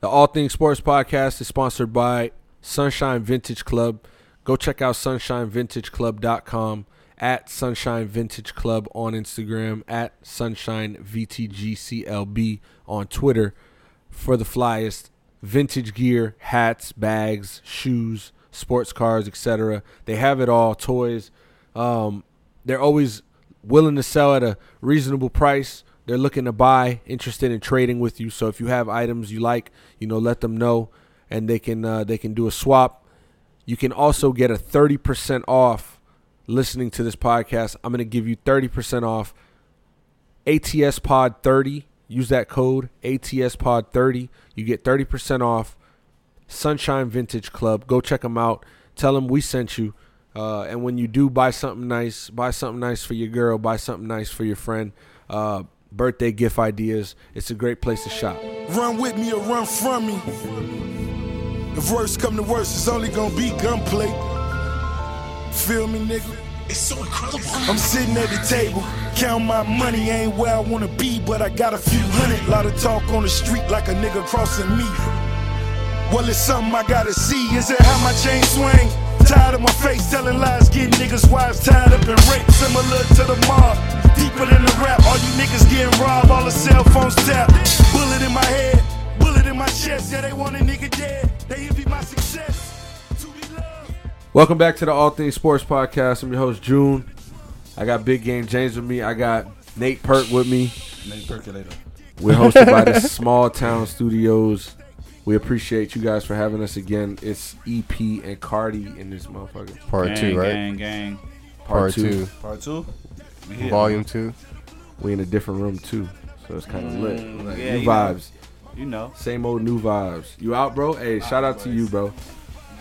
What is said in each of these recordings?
The All Things Sports Podcast is sponsored by Sunshine Vintage Club. Go check out sunshinevintageclub.com at Sunshine Vintage Club on Instagram, at Sunshine VTGCLB on Twitter for the flyest vintage gear, hats, bags, shoes, sports cars, etc. They have it all, toys. Um, they're always willing to sell at a reasonable price. They're looking to buy, interested in trading with you. So if you have items you like, you know, let them know, and they can uh, they can do a swap. You can also get a thirty percent off listening to this podcast. I'm going to give you thirty percent off. ATS Pod thirty. Use that code ATS Pod thirty. You get thirty percent off. Sunshine Vintage Club. Go check them out. Tell them we sent you. Uh, and when you do buy something nice, buy something nice for your girl, buy something nice for your friend. Uh, birthday gift ideas. It's a great place to shop. Run with me or run from me. If worst come to worst, it's only gonna be gunplay. Feel me, nigga? It's so incredible. I'm sitting at the table, count my money, ain't where I wanna be, but I got a few hundred. Lot of talk on the street like a nigga crossing me. Well, it's something I gotta see. Is it how my chain swing? Tired of my face telling lies, getting niggas' wives tied up and raped. Similar to the mob, deeper than the rap. All you niggas getting robbed, all the cell phones tapped. Bullet in my head, bullet in my chest. Yeah, they want a nigga dead. They envy my success. To be loved. Welcome back to the All Things Sports Podcast. I'm your host June. I got Big Game James with me. I got Nate Perk with me. Maybe percolator. We're hosted by the Small Town Studios. We appreciate you guys for having us again. It's EP and Cardi in this motherfucker. Part gang, two, right? Gang, gang. Part, two, Part two. We volume two. We in a different room too, so it's kind of lit. Mm, Like, yeah, new you know. vibes, You know. same old new vibes. You out, bro? Hey, shout out to you, bro.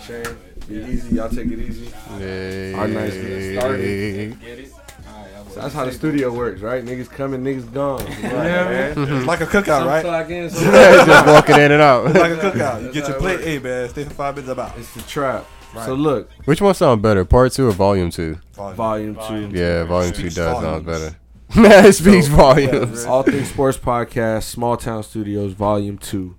Shane, be easy. Y'all take it easy. Yay. Our nice getting started. Get it? So that's how the studio works, right? Niggas coming, niggas gone. Yeah, man. It's mm-hmm. like a cookout, right? Clock in, so Just walking in and out. It's like a cookout. You get your plate, works. hey man, stay for five minutes about. It's the trap. Right. So look, Which one sound better, part two or volume two? volume two. Volume. Yeah, volume two Speaks does sound better. Man, it speaks volumes. All Things Sports Podcast, Small Town Studios, Volume 2.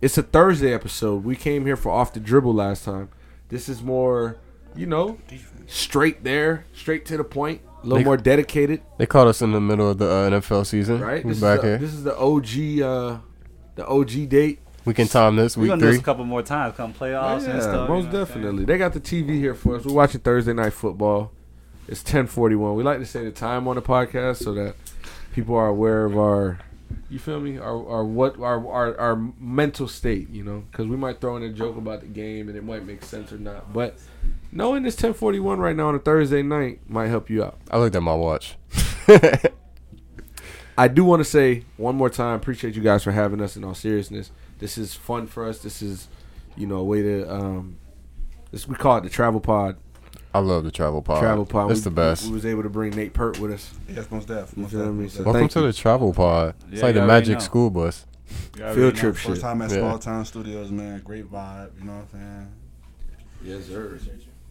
It's a Thursday episode. We came here for Off the Dribble last time. This is more, you know, straight there, straight to the point, a little They- more dedicated, They caught us in the middle of the uh, NFL season. right? We This is, back the, here. this is the OG, uh, the OG date. we can time this We're week gonna do this a couple more times. Come playoffs and stuff. most you know what I'm saying? definitely. They got the TV here for us. We're watching Thursday night football. It's 10:41. We like to say the time on the podcast so that people are aware of our you feel me? Our, our what our, our our mental state, you know, because we might throw in a joke about the game and it might make sense or not. But knowing it's 10:41 right now on a Thursday night might help you out. I looked at my watch. I do want to say one more time, appreciate you guys for having us. In all seriousness, this is fun for us. This is, you know, a way to um, this we call it the travel pod. I love the travel pod. travel pod. It's we, the best. We was able to bring Nate Pert with us. Yes, most deaf. You Most feel deaf, me? So. Welcome to you. the travel pod. It's Yeah, like the magic know. school bus. You already Field know. trip First shit. time at Yeah. Small Town Studios, man. Great vibe. You know what I'm saying? Yes, sir.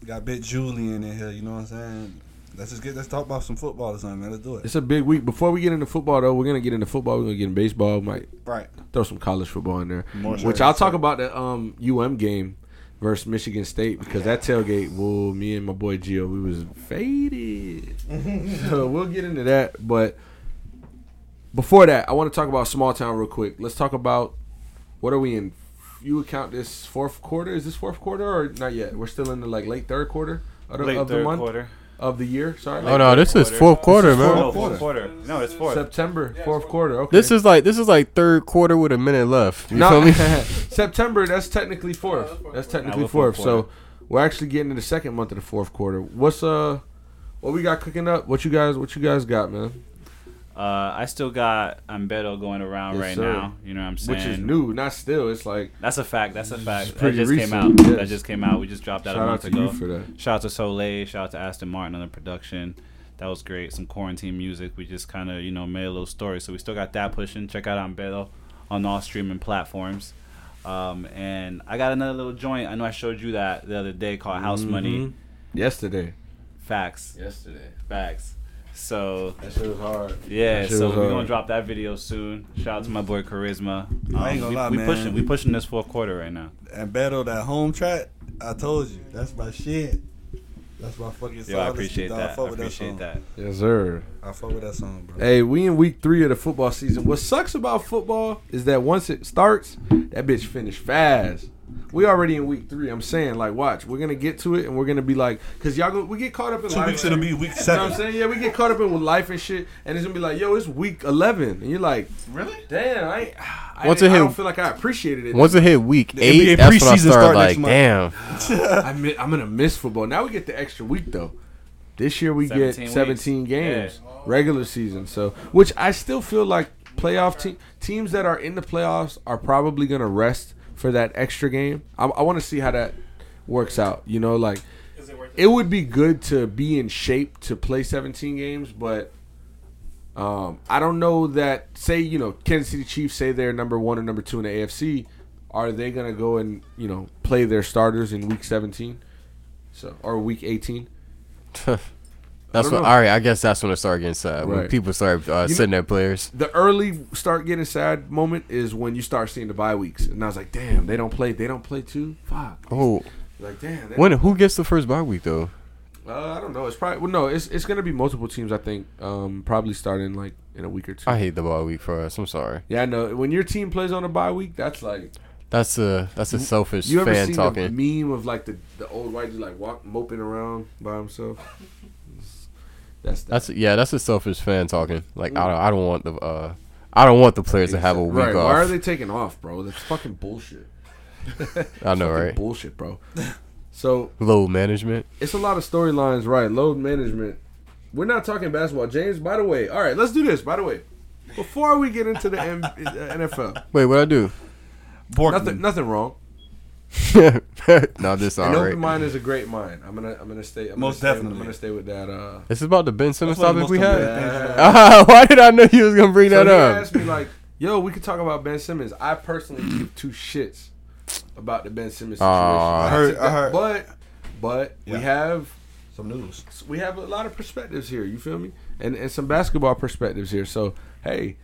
Got Big Julian in here. You know what I'm saying? Let's just get let's talk about some football or something, man. Let's do it. It's a big week. Before we get into football, though, we're gonna get into football. We're gonna get into baseball. We might Right. throw some college football in there, More which so, I'll talk so. about the um UM game versus Michigan State because that tailgate, whoa, me and my boy Gio, we was faded. so we'll get into that, but before that, I want to talk about small town real quick. Let's talk about what are we in? You would count this fourth quarter? Is this fourth quarter or not yet? We're still in the like late third quarter of the, Late of the third month quarter. of the year. Sorry, Oh no, this is fourth quarter, man. No, fourth quarter. No, it's fourth. September fourth quarter. Okay, This is like this is like third quarter with a minute left. You No, feel me? September. That's technically fourth. That's technically fourth fourth. So we're actually getting to the second month of the fourth quarter. What's uh, what we got cooking up? What you guys, what you guys got, man? Uh, I still got Ambedo going around Yes, right sir. now. You know what I'm saying? Which is new, not still. It's like That's a fact. That's a fact. That pretty just came out. yes. That just came out. We just dropped that shout a out month to ago. you for that. Shout out to Soleil. Shout out to Aston Martin on the production. That was great. Some quarantine music. We just kind of, you know, made a little story. So we still got that pushing. Check out Ambedo on all streaming platforms. Um, and I got another little joint. I know I showed you that the other day called House Money. Mhm. Yesterday. Facts. Yesterday. Facts. So That shit was hard. yeah, That so we're hard. gonna drop that video soon. Shout out to my boy Charisma. I ain't gonna um, we, lie, we man. pushing, we pushing this fourth quarter right now. And battle that home track, I told you, that's my shit. That's my fucking song. Yo, I appreciate that. I fuck with appreciate song. that. Yes, sir. I fuck with that song, bro. Hey, we in week three of the football season. What sucks about football is that once it starts, that bitch finish fast. We already in week three. I'm saying, like, watch. We're gonna get to it, and we're gonna be like, cause y'all go, we get caught up in Two life. weeks it'll be week You know what I'm saying? Yeah, we get caught up in with life and shit, and it's gonna be like, yo, it's week 11, and you're like, Really? damn, I, I, Once ain't- it I hit- don't feel like I appreciated it. Once it hit week The eight, NBA that's when I preseason started start like, next month. damn. I mi- I'm gonna miss football. Now we get the extra week though. This year we 17 get 17 weeks. games, regular season. So, which I still feel like playoff te- teams that are in the playoffs are probably gonna rest for that extra game. I, I want to see how that works out. You know, like it would be good to be in shape to play 17 games, but um, I don't know that. Say you know, Kansas City Chiefs say they're number one or number two in the AFC. Are they gonna go and you know play their starters in week 17? So or week 18? That's know. All right, I guess that's when it started getting sad. When Right. people start uh, You sitting their players. The early start getting sad moment is when you start seeing the bye weeks, and I was like, damn, they don't play. They don't play too. Fuck. Oh, Like damn. They when? Who gets the first bye week though? Uh, I don't know. It's probably well, no. It's it's gonna be multiple teams. I think. Um, probably starting like in a week or two. I hate the bye week for us. I'm sorry. yeah, I know. When your team plays on a bye week, that's like That's a that's a selfish you ever fan seen talking. the meme of like the the old white dude like walk moping around by himself. That's That's yeah, that's a selfish fan talking. Like I don't, I don't want the uh, I don't want the players to have a week right. off. Why are they taking off, bro? That's fucking bullshit. I know, right? Bullshit, bro. So Load management. it's a lot of storylines, right? Load management. We're not talking basketball, James. By the way, all right, let's do this. By the way, before we get into the M- uh, NFL, Wait, what I do? nothing, nothing wrong. no, this An all open mind is a great mind. I'm gonna, I'm gonna stay. I'm Most gonna stay, definitely. I'm gonna stay with that. Uh, This is about the Ben Simmons That's one of topic we had. important things Ah, why did I know you was gonna bring so that he up? asked me like, "Yo, we could talk about Ben Simmons." I personally give two shits about the Ben Simmons situation. Aw. I heard- I heard- but, but Yeah. we have Some news. we have a lot of perspectives here. You feel me? And and some basketball perspectives here. So hey,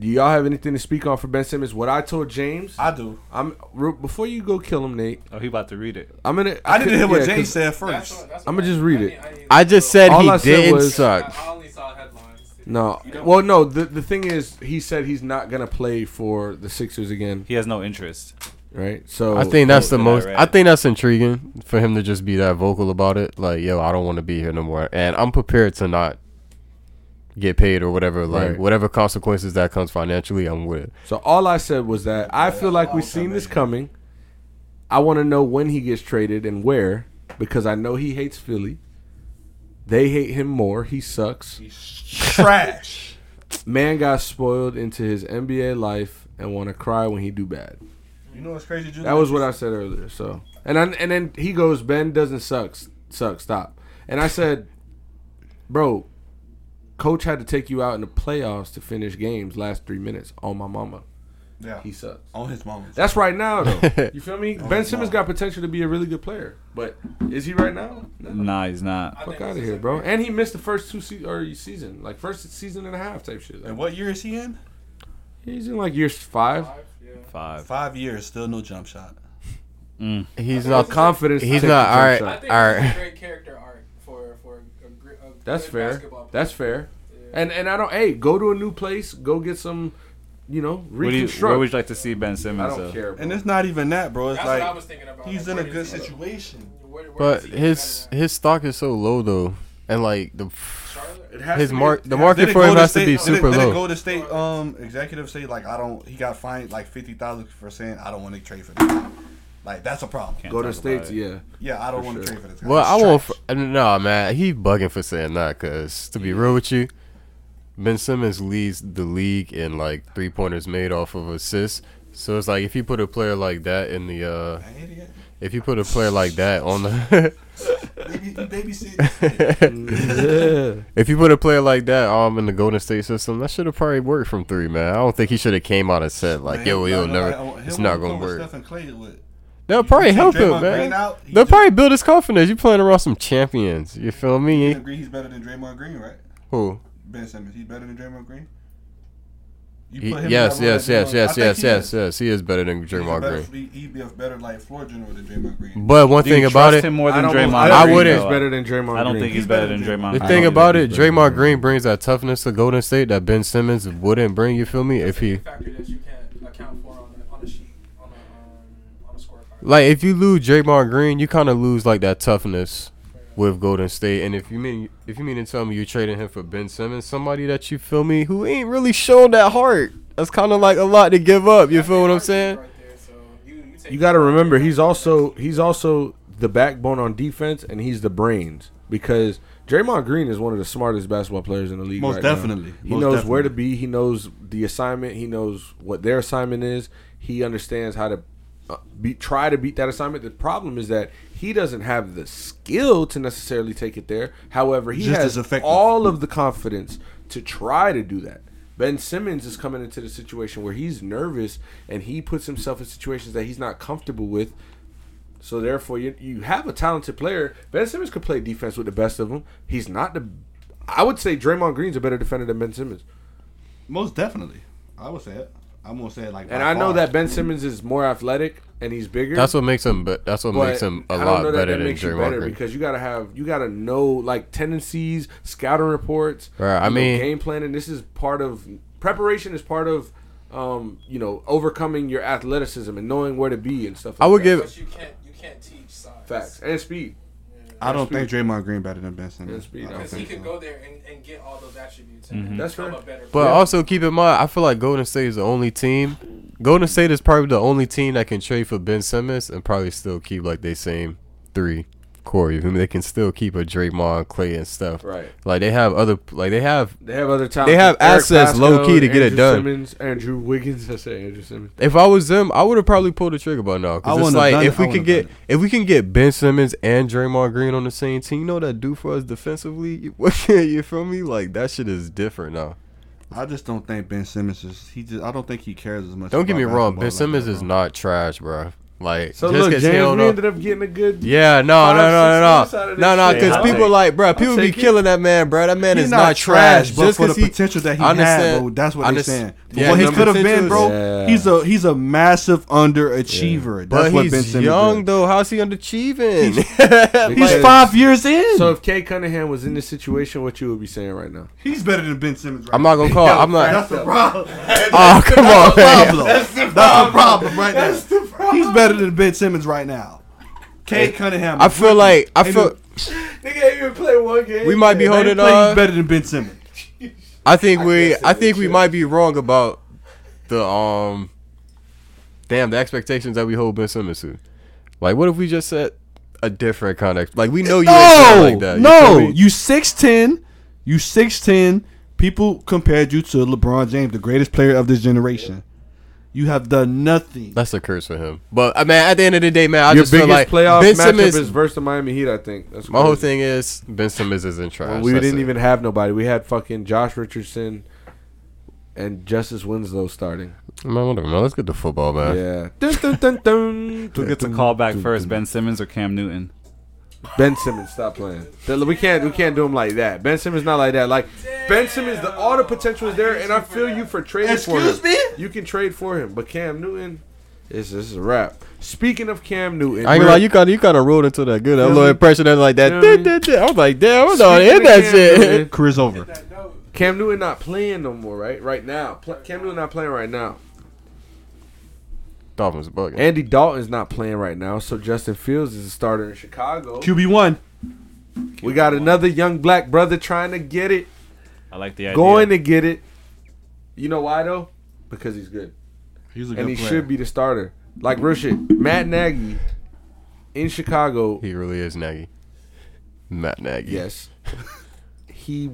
do y'all have anything to speak on for Ben Simmons? What I told James, I do. I'm re- before you go kill him, Nate. Oh, he about to read it. I'm gonna. I didn't hear what yeah, James 'cause said first. I'ma just read it. I just said All he I didn't was- uh, suck. I only saw headlines. No, well, no. The the thing is, he said he's not gonna play for the Sixers again, He has no interest. right? So I think that's the that I most. I think that's intriguing for him to just be that vocal about it. Like, yo, I don't want to be here no more, and I'm prepared to not get paid or whatever. Like, Right. whatever consequences that comes financially, I'm with it. So all I said was that I feel like we've seen this coming. I want to know when he gets traded and where because I know he hates Philly. They hate him more. He sucks. Trash. Man got spoiled into his NBA life and want to cry when he do bad. You know what's crazy, Julian? That was what I said earlier. So and I, and then he goes, Ben doesn't suck. Suck. Stop. And I said, bro, coach had to take you out in the playoffs to finish games last three minutes on my mama. Yeah. He sucks. on his mama. That's right now, though. You feel me? Ben Simmons mom. got potential to be a really good player, but is he right now? No. Nah, he's not. Fuck out of here, bro. And he missed the first two se- or season, like first season and a half type shit. And what year is he in? He's in like years five. Five. Five years, still no jump shot. Mm. He's No not. confidence. to He's take not. the All jump right. shot. I think All it's a right. great character arc for for a, gr- a That's fair. That's fair. Yeah. And and I don't. Hey, go to a new place. Go get some. You know, Where, do you, reconstruct. where would you like to see Ben Simmons? I Simmons? don't though? care. Bro. And it's not even that, bro. It's That's what I like was thinking about. he's like, in a good situation. where- where But his his stock is so low though, and like the than Charlotte? It has his mark the market for him go has to state- be did it- super Did it low. go to state um executive say like I don't? He got fined like fifty thousand for saying I don't want to trade for this. Guy." Like that's a problem. Can't Go to talk about states. it. Yeah. Yeah, I don't want to sure. trade for this. guy. Well, I won't. trash. F- no, man, he bugging for saying that. Cause to be real with you, Ben Simmons leads the league in like three pointers made off of assists. So it's like if you put a player like that in the, uh idiot. if you put a player like that on the, Baby, babysit. yeah. if you put a player like that um in the Golden State system, that should have probably worked from three, man. I don't think he should have came out and said like, Man, yo, him- it'll no, never, no, him it's not gonna come with work. Stephen Clay with- They'll probably take help him, Draymond Green man. out, They'll just- probably build his confidence. You playing around some champions. You feel You me? agree he's better than Draymond Green, right? Who? Ben Simmons. He's better than Draymond Green. He- put him in yes, yes, yes, yes, yes, he yes, is. yes. He is better than He's a Draymond better- Green. he- He'd be a better like floor general than Draymond Green. But one Do thing about it, him more I than don't, Draymond. I, I wouldn't- He's better than Draymond. I don't Green. think he's better than Draymond. the thing about it, he's better Draymond Green brings that toughness to Golden State that Ben Simmons wouldn't bring. You feel me? If he like, if you lose Draymond Green, you kind of lose like that toughness with Golden State. And if you mean if you mean to tell me you're trading him for Ben Simmons, somebody that you feel me who ain't really shown that heart, that's kind of like a lot to give up. You feel what I'm saying? Right there, so you, you, take You got to remember, he's also he's also the backbone on defense, and he's the brains because Draymond Green is one of the smartest basketball players in the league. Most right now. definitely. he Most knows where to be. He knows the assignment. He knows what their assignment is. He understands how to Uh, be, try to beat that assignment. The problem is that he doesn't have the skill to necessarily take it there. However, he Just has all of the confidence to try to do that. Ben Simmons is coming into the situation where he's nervous and he puts himself in situations that he's not comfortable with. So therefore, you you have a talented player. Ben Simmons could play defense with the best of them. He's not the. I would say Draymond Green's a better defender than Ben Simmons, Most definitely, I would say it. I'm gonna say it like. and I know far. that Ben Simmons is more athletic and he's bigger. That's what makes him. But that's what but makes him a lot know that better that than makes you Draymond better because you gotta have you gotta know like tendencies, scouting reports. Right, I you know, mean- game planning. This is part of preparation. Is part of um, you know overcoming your athleticism and knowing where to be and stuff. I would that. give- But you can't you can't teach size. facts and speed. I don't think Draymond Green better than Ben Simmons. speed. I don't Because he think could so. go there and, and get all those attributes and, mm-hmm. and That's become fair. a better But player. also keep in mind, I feel like Golden State is the only team. Golden State is probably the only team that can trade for Ben Simmons and probably still keep like they same three core. You feel me? They can still keep a Draymond, Clay, and stuff. Right. Like they have other, like they have. They have other talent. They have assets low-key to get it Andrew done. Simmons, Andrew Wiggins. I say Andrew Simmons. If I was them, I would have probably pulled the trigger by now. I Cause it's like if it. We can get if we can get Ben Simmons and Draymond Green on the same team, you know what that do for us defensively? You, you feel me? Like that shit is different now. I just don't think Ben Simmons is. He just. I don't think he cares as much. Don't get me wrong, basketball Ben like Simmons that, is not trash, bro. Like So just look, 'cause James, we know- ended up getting a good. Yeah, no, Five, no, six no, no, no, no, because I'll people take- like, bro, people be take it. killing that man, bro. That man He's is not not trash, but just for the he- potential that he I had, bro, that's what I they're saying. For Yeah, what he could have been, bro. Yeah. He's a he's a massive underachiever. That's But what he's Ben Simmons young is. though. How's he underachieving? He's Because- five years in. So if Cade Cunningham was in this situation, what you would be saying right now? he's better than Ben Simmons. Right I'm not gonna call. I'm not. That's the problem. Oh come on, man. problem. That's the problem right now. He's better than Ben Simmons right now. Cade Cunningham. I feel like I feel. Nigga ain't even play one game. We might be They holding play on. better than Ben Simmons. I think we. I think we might be wrong about the um. Damn, the expectations that we hold Ben Simmons to. Like, what if we just set a different kind of like we know you ain't No, good like that. You no, feel me? you six ten, you six ten. People compared you to LeBron James, the greatest player of this generation. You have done nothing. That's a curse for him. But uh, I mean, at the end of the day, man, I Your just feel biggest like playoff Ben matchup Simmons. is versus the Miami Heat. I think that's my whole crazy. thing is Ben Simmons isn't trash. Well, we That's didn't it. even have nobody. We had fucking Josh Richardson and Justice Winslow starting. Man, whatever, man. Let's get to football, man. Yeah. Dun, dun, dun, dun. Who gets a call back first, Ben Simmons or Cam Newton? Ben Simmons, stop playing. We can't we can't do him like that. Ben Simmons not like that. Like Ben Simmons, the all the potential is there, and I feel you for trading for him. Excuse me? You can trade for him, but Cam Newton, is this is a wrap. Speaking of Cam Newton, I ain't gonna you kind of you kind of rolled into that good. That Feel little impression that like that. Feel me? did, did, did. I was like, damn, I was on Speaking in that Cam shit. Newton, Career's over. Cam Newton not playing no more, right? Right now, Pl- Cam Newton not playing right now. Dolphins are bugging. Andy Dalton's not playing right now, so Justin Fields is a starter in Chicago. QB one. We got another young black brother trying to get it, I like the idea. going to get it. You know why though? Because he's good. He's a good and he player. should be the starter. Like real shit. Matt Nagy in Chicago. He really is Nagy. Matt Nagy. Yes, he.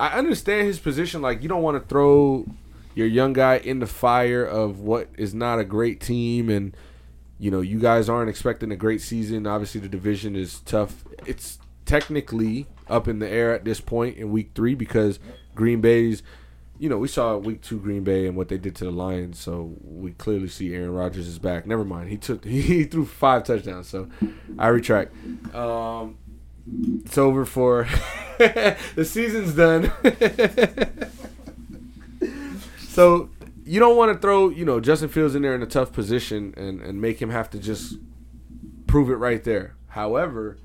I understand his position. Like you don't want to throw your young guy in the fire of what is not a great team, and you know you guys aren't expecting a great season. Obviously, the division is tough. It's technically up in the air at this point in week three because Green Bay's. You know, we saw week two Green Bay and what they did to the Lions, so we clearly see Aaron Rodgers is back. Never mind, he took he threw five touchdowns, so I retract. Um, it's over for the season's done. so you don't want to throw, you know, Justin Fields in there in a tough position and, and make him have to just prove it right there. However,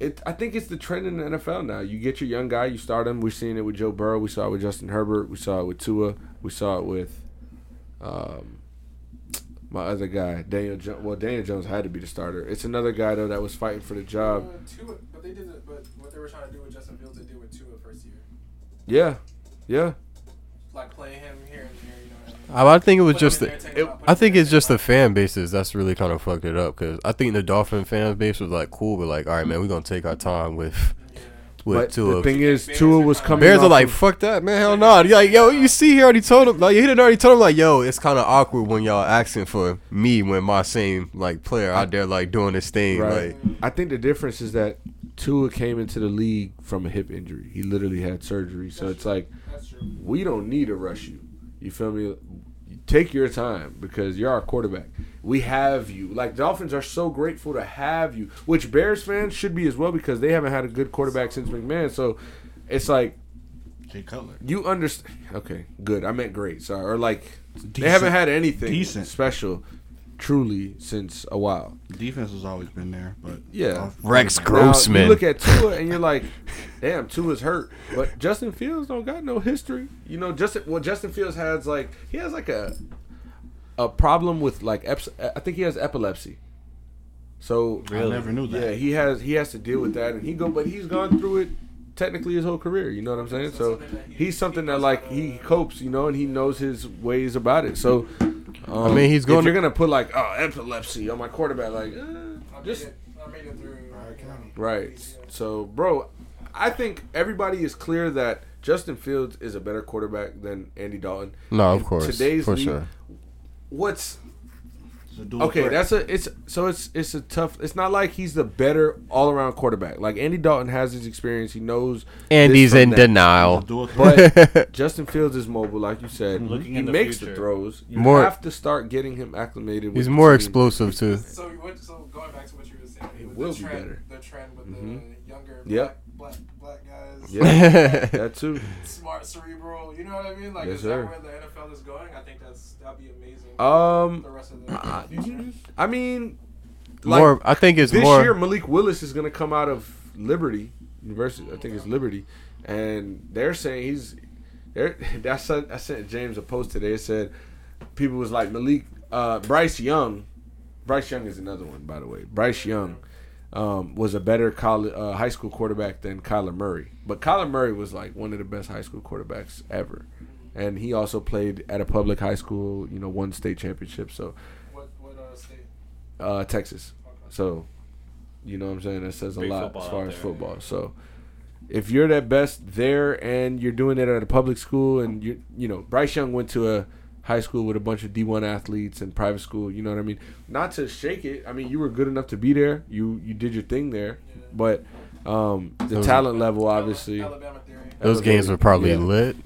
it I think it's the trend in the NFL now. You get your young guy, you start him. We're seeing it with Joe Burrow. We saw it with Justin Herbert. We saw it with Tua. We saw it with um, my other guy, Daniel. Jo- well, Daniel Jones had to be the starter. It's another guy though that was fighting for the job. Uh, Tua, but they did it. But what they were trying to do with Justin Fields, they did with Tua first year. Yeah, yeah. Like play him here and there. You know what I mean? I, I think it was Put him just in the, there, take him it, out, put I him think in it's there, just the fan bases that's really kind of fucked it up because I think the Dolphin fan base was like cool, but like all right, man, we're gonna take our time with with but Tua. the thing is, Tua was coming- coming. Bears are off like, of- fuck that, man, hell no. You're like, yo, you see, he already told him, like, he had already told him, like, yo, it's kind of awkward when y'all asking for me when my same like player out there like doing this thing, Right. like, I think the difference is that Tua came into the league from a hip injury. He literally had surgery, so it's like That's true. we don't need to rush you. You feel me? Take your time because you're our quarterback. We have you. Like Dolphins are so grateful to have you, which Bears fans should be as well because they haven't had a good quarterback since McMahon. So it's like Jay Cutler. you understand. Okay, good. I meant great. Sorry, or like they haven't had anything Decent. special, truly, since a while. Defense has always been there, but Yeah. Rex Now, Grossman. you look at Tua and you're like, damn, Tua's hurt. But Justin Fields don't got no history. You know, Justin well Justin Fields has like he has like a a problem with like eps- I think he has epilepsy. So I never knew that. yeah, he has he has to deal with that and he go but he's gone through it technically his whole career, you know what I'm saying? So he's something that like he copes, you know, and he knows his ways about it. So um, I mean, he's going If you're gonna put like oh epilepsy on my quarterback, like I made just. I made it through. Right. So, bro, I think everybody is clear that Justin Fields is a better quarterback than Andy Dalton. no, of course, today's for league, sure. What's it's a dual okay? threat. That's a it's so it's it's a tough. It's not like he's the better all around quarterback. Like Andy Dalton has his experience. He knows. Andy's this in that. Denial. But Justin Fields is mobile, like you said. Looking he in the makes future. the throws. You More- have to start getting him acclimated. With He's the more team. explosive too. So, what, so going back to what you were saying, He with will the be trend, better. The trend with Mhm. the younger Yep. black, black black guys, Yeah, that too. smart, cerebral. You know what I mean? Like, Yes, is sir. that where the NFL is going? I think that's that'd be amazing. Um, the rest of the I, future. I mean, like, more, I think it's this more. year Malik Willis is going to come out of Liberty University. I think it's Liberty, and they're saying he's. They're, I sent I sent James a post today. It said people was like Malik uh, Bryce Young. Bryce Young is another one, by the way. Bryce Young um, was a better college, uh, high school quarterback than Kyler Murray, but Kyler Murray was like one of the best high school quarterbacks ever, and he also played at a public high school. You know, won state championship. So What what uh, state? uh, Texas. So, you know what I'm saying? That says a Big lot as far as football. So, if you're that best there and you're doing it at a public school and you you know, Bryce Young went to a high school with a bunch of D1 athletes and private school, you know what I mean? Not to shake it. I mean, you were good enough to be there. You you did your thing there. Yeah. But um, the Those- talent level obviously Alabama theory. Those games were probably Yeah. lit.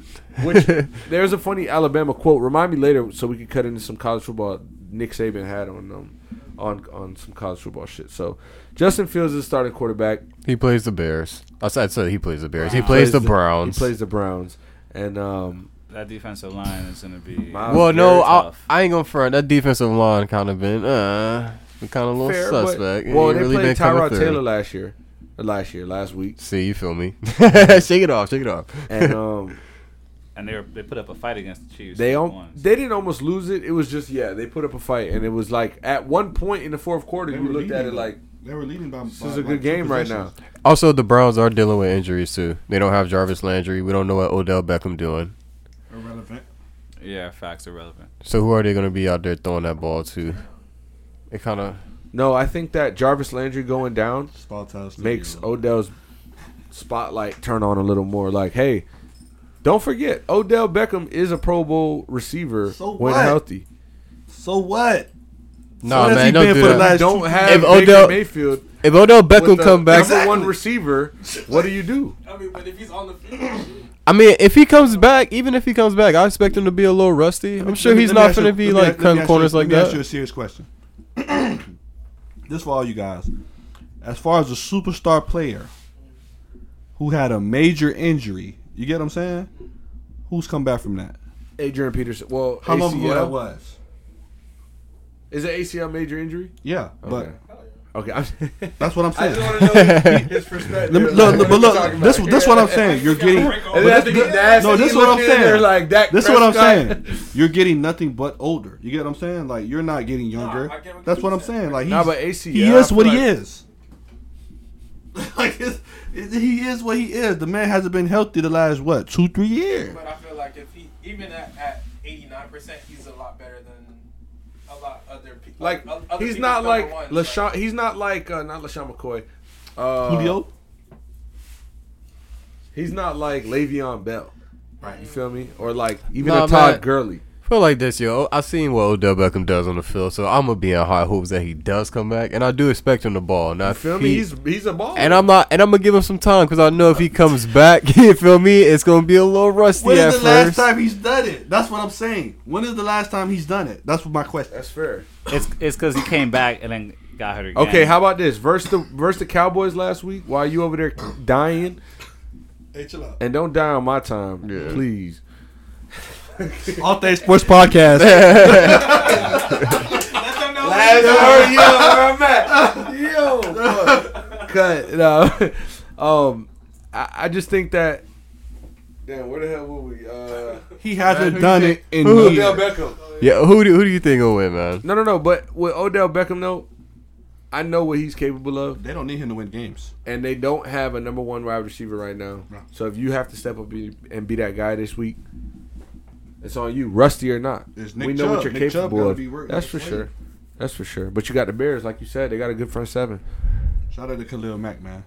which there's a funny Alabama quote. Remind me later so we could cut into some college football. Nick Saban had on um on on some college football shit. So Justin Fields is the starting quarterback. He plays the Bears. I said so he plays the Bears. He Wow. plays the Browns. He plays the Browns, and um That defensive line is going to be. Miles well, no, very I. I ain't gonna front. That defensive line kind of been uh, kind of a little fair, suspect. It well, they really played been coming Tyrod through. Taylor last year, or last year, last week, See, you feel me? shake it off, shake it off. and um and they were, they put up a fight against the Chiefs. they won. om- they didn't almost lose it. It was just yeah, they put up a fight, and it was like at one point in the fourth quarter, They you were looked at it like they were leading by. this is a good game right now. Also, the Browns are dealing with injuries too. They don't have Jarvis Landry. We don't know what Odell Beckham doing. Irrelevant. yeah, facts are relevant. So who are they gonna be out there throwing that ball to? It kind of No, I think that Jarvis Landry going down Spot test makes Odell's spotlight turn on a little more. Like, hey, don't forget, Odell Beckham is a Pro Bowl receiver So when what? healthy. So what? no has he man. Don't been do for the that. last- Don't have If Odell- Mayfield If Odell Beckham the come back, number one receiver. What do you do? I mean, but if he's on the field, I mean, if he comes back, even if he comes back, I expect him to be a little rusty. I'm sure he's not going to be like ask- let me cutting corners you, like Let me ask you a serious question. this for all you guys. As far as a superstar player, who had a major injury. You get what I'm saying? Who's come back from that? Adrian Peterson. Well, How long ago that was? Is it ACL major injury? Yeah, but Okay. Okay. I'm, that's what I'm I saying. just want to know his perspective. Let me- like, look, look, but look, this about. this what I'm saying. You're getting. It but has to this- no, this is what I'm saying. Like Dak This is what I'm saying. You're getting nothing but older. You get what I'm saying? Like you're not getting younger. I get That's what I'm saying. saying. Like he's, Nah, but ACL. he I is feel what he is. like it's, it- he is what he is. The man hasn't been healthy the last what two three years. But I feel like if he even at at eighty nine percent, he's a lot better than a lot other people. Like he's not like LeSean. He's not like uh, not LeSean McCoy. Uh, Julio. He's not like Le'Veon Bell. Right. You feel me? Or like even Nah, a Todd man. Gurley. Feel like this, yo. I seen what Odell Beckham does on the field, so I'm gonna be in high hopes that he does come back, and I do expect him to ball. Now, You if feel me? He's he's a ball. and I'm not, and I'm gonna give him some time because I know if he comes back, you feel me, it's gonna be a little rusty When at is the last time he's done it? That's what I'm saying. When is the last time he's done it? That's what my question. That's fair. It's it's because he came back and then got hurt again. Okay, how about this? Versus the versus the Cowboys last week while you over there dying Hey, chill out. and don't die on my time, Yeah. please. All Day Sports Podcast. Last word, yo, where I'm at. Yo, cut. No, um, I, I just think that. Damn, where the hell were we? Uh, he hasn't who done it in Odell years. Beckham. Yeah, who do who do you think will win, man? No, no, no. But with Odell Beckham, though, I know what he's capable of, They don't need him to win games. and they don't have a number one wide receiver right now. No. So if you have to step up and be that guy this week, it's on you, rusty or not. It's Nick we know Chubb. what you're Nick capable gotta of. be. That's for sure. That's for sure. But you got the Bears, like you said, they got a good front seven. Shout out to Khalil Mack, man.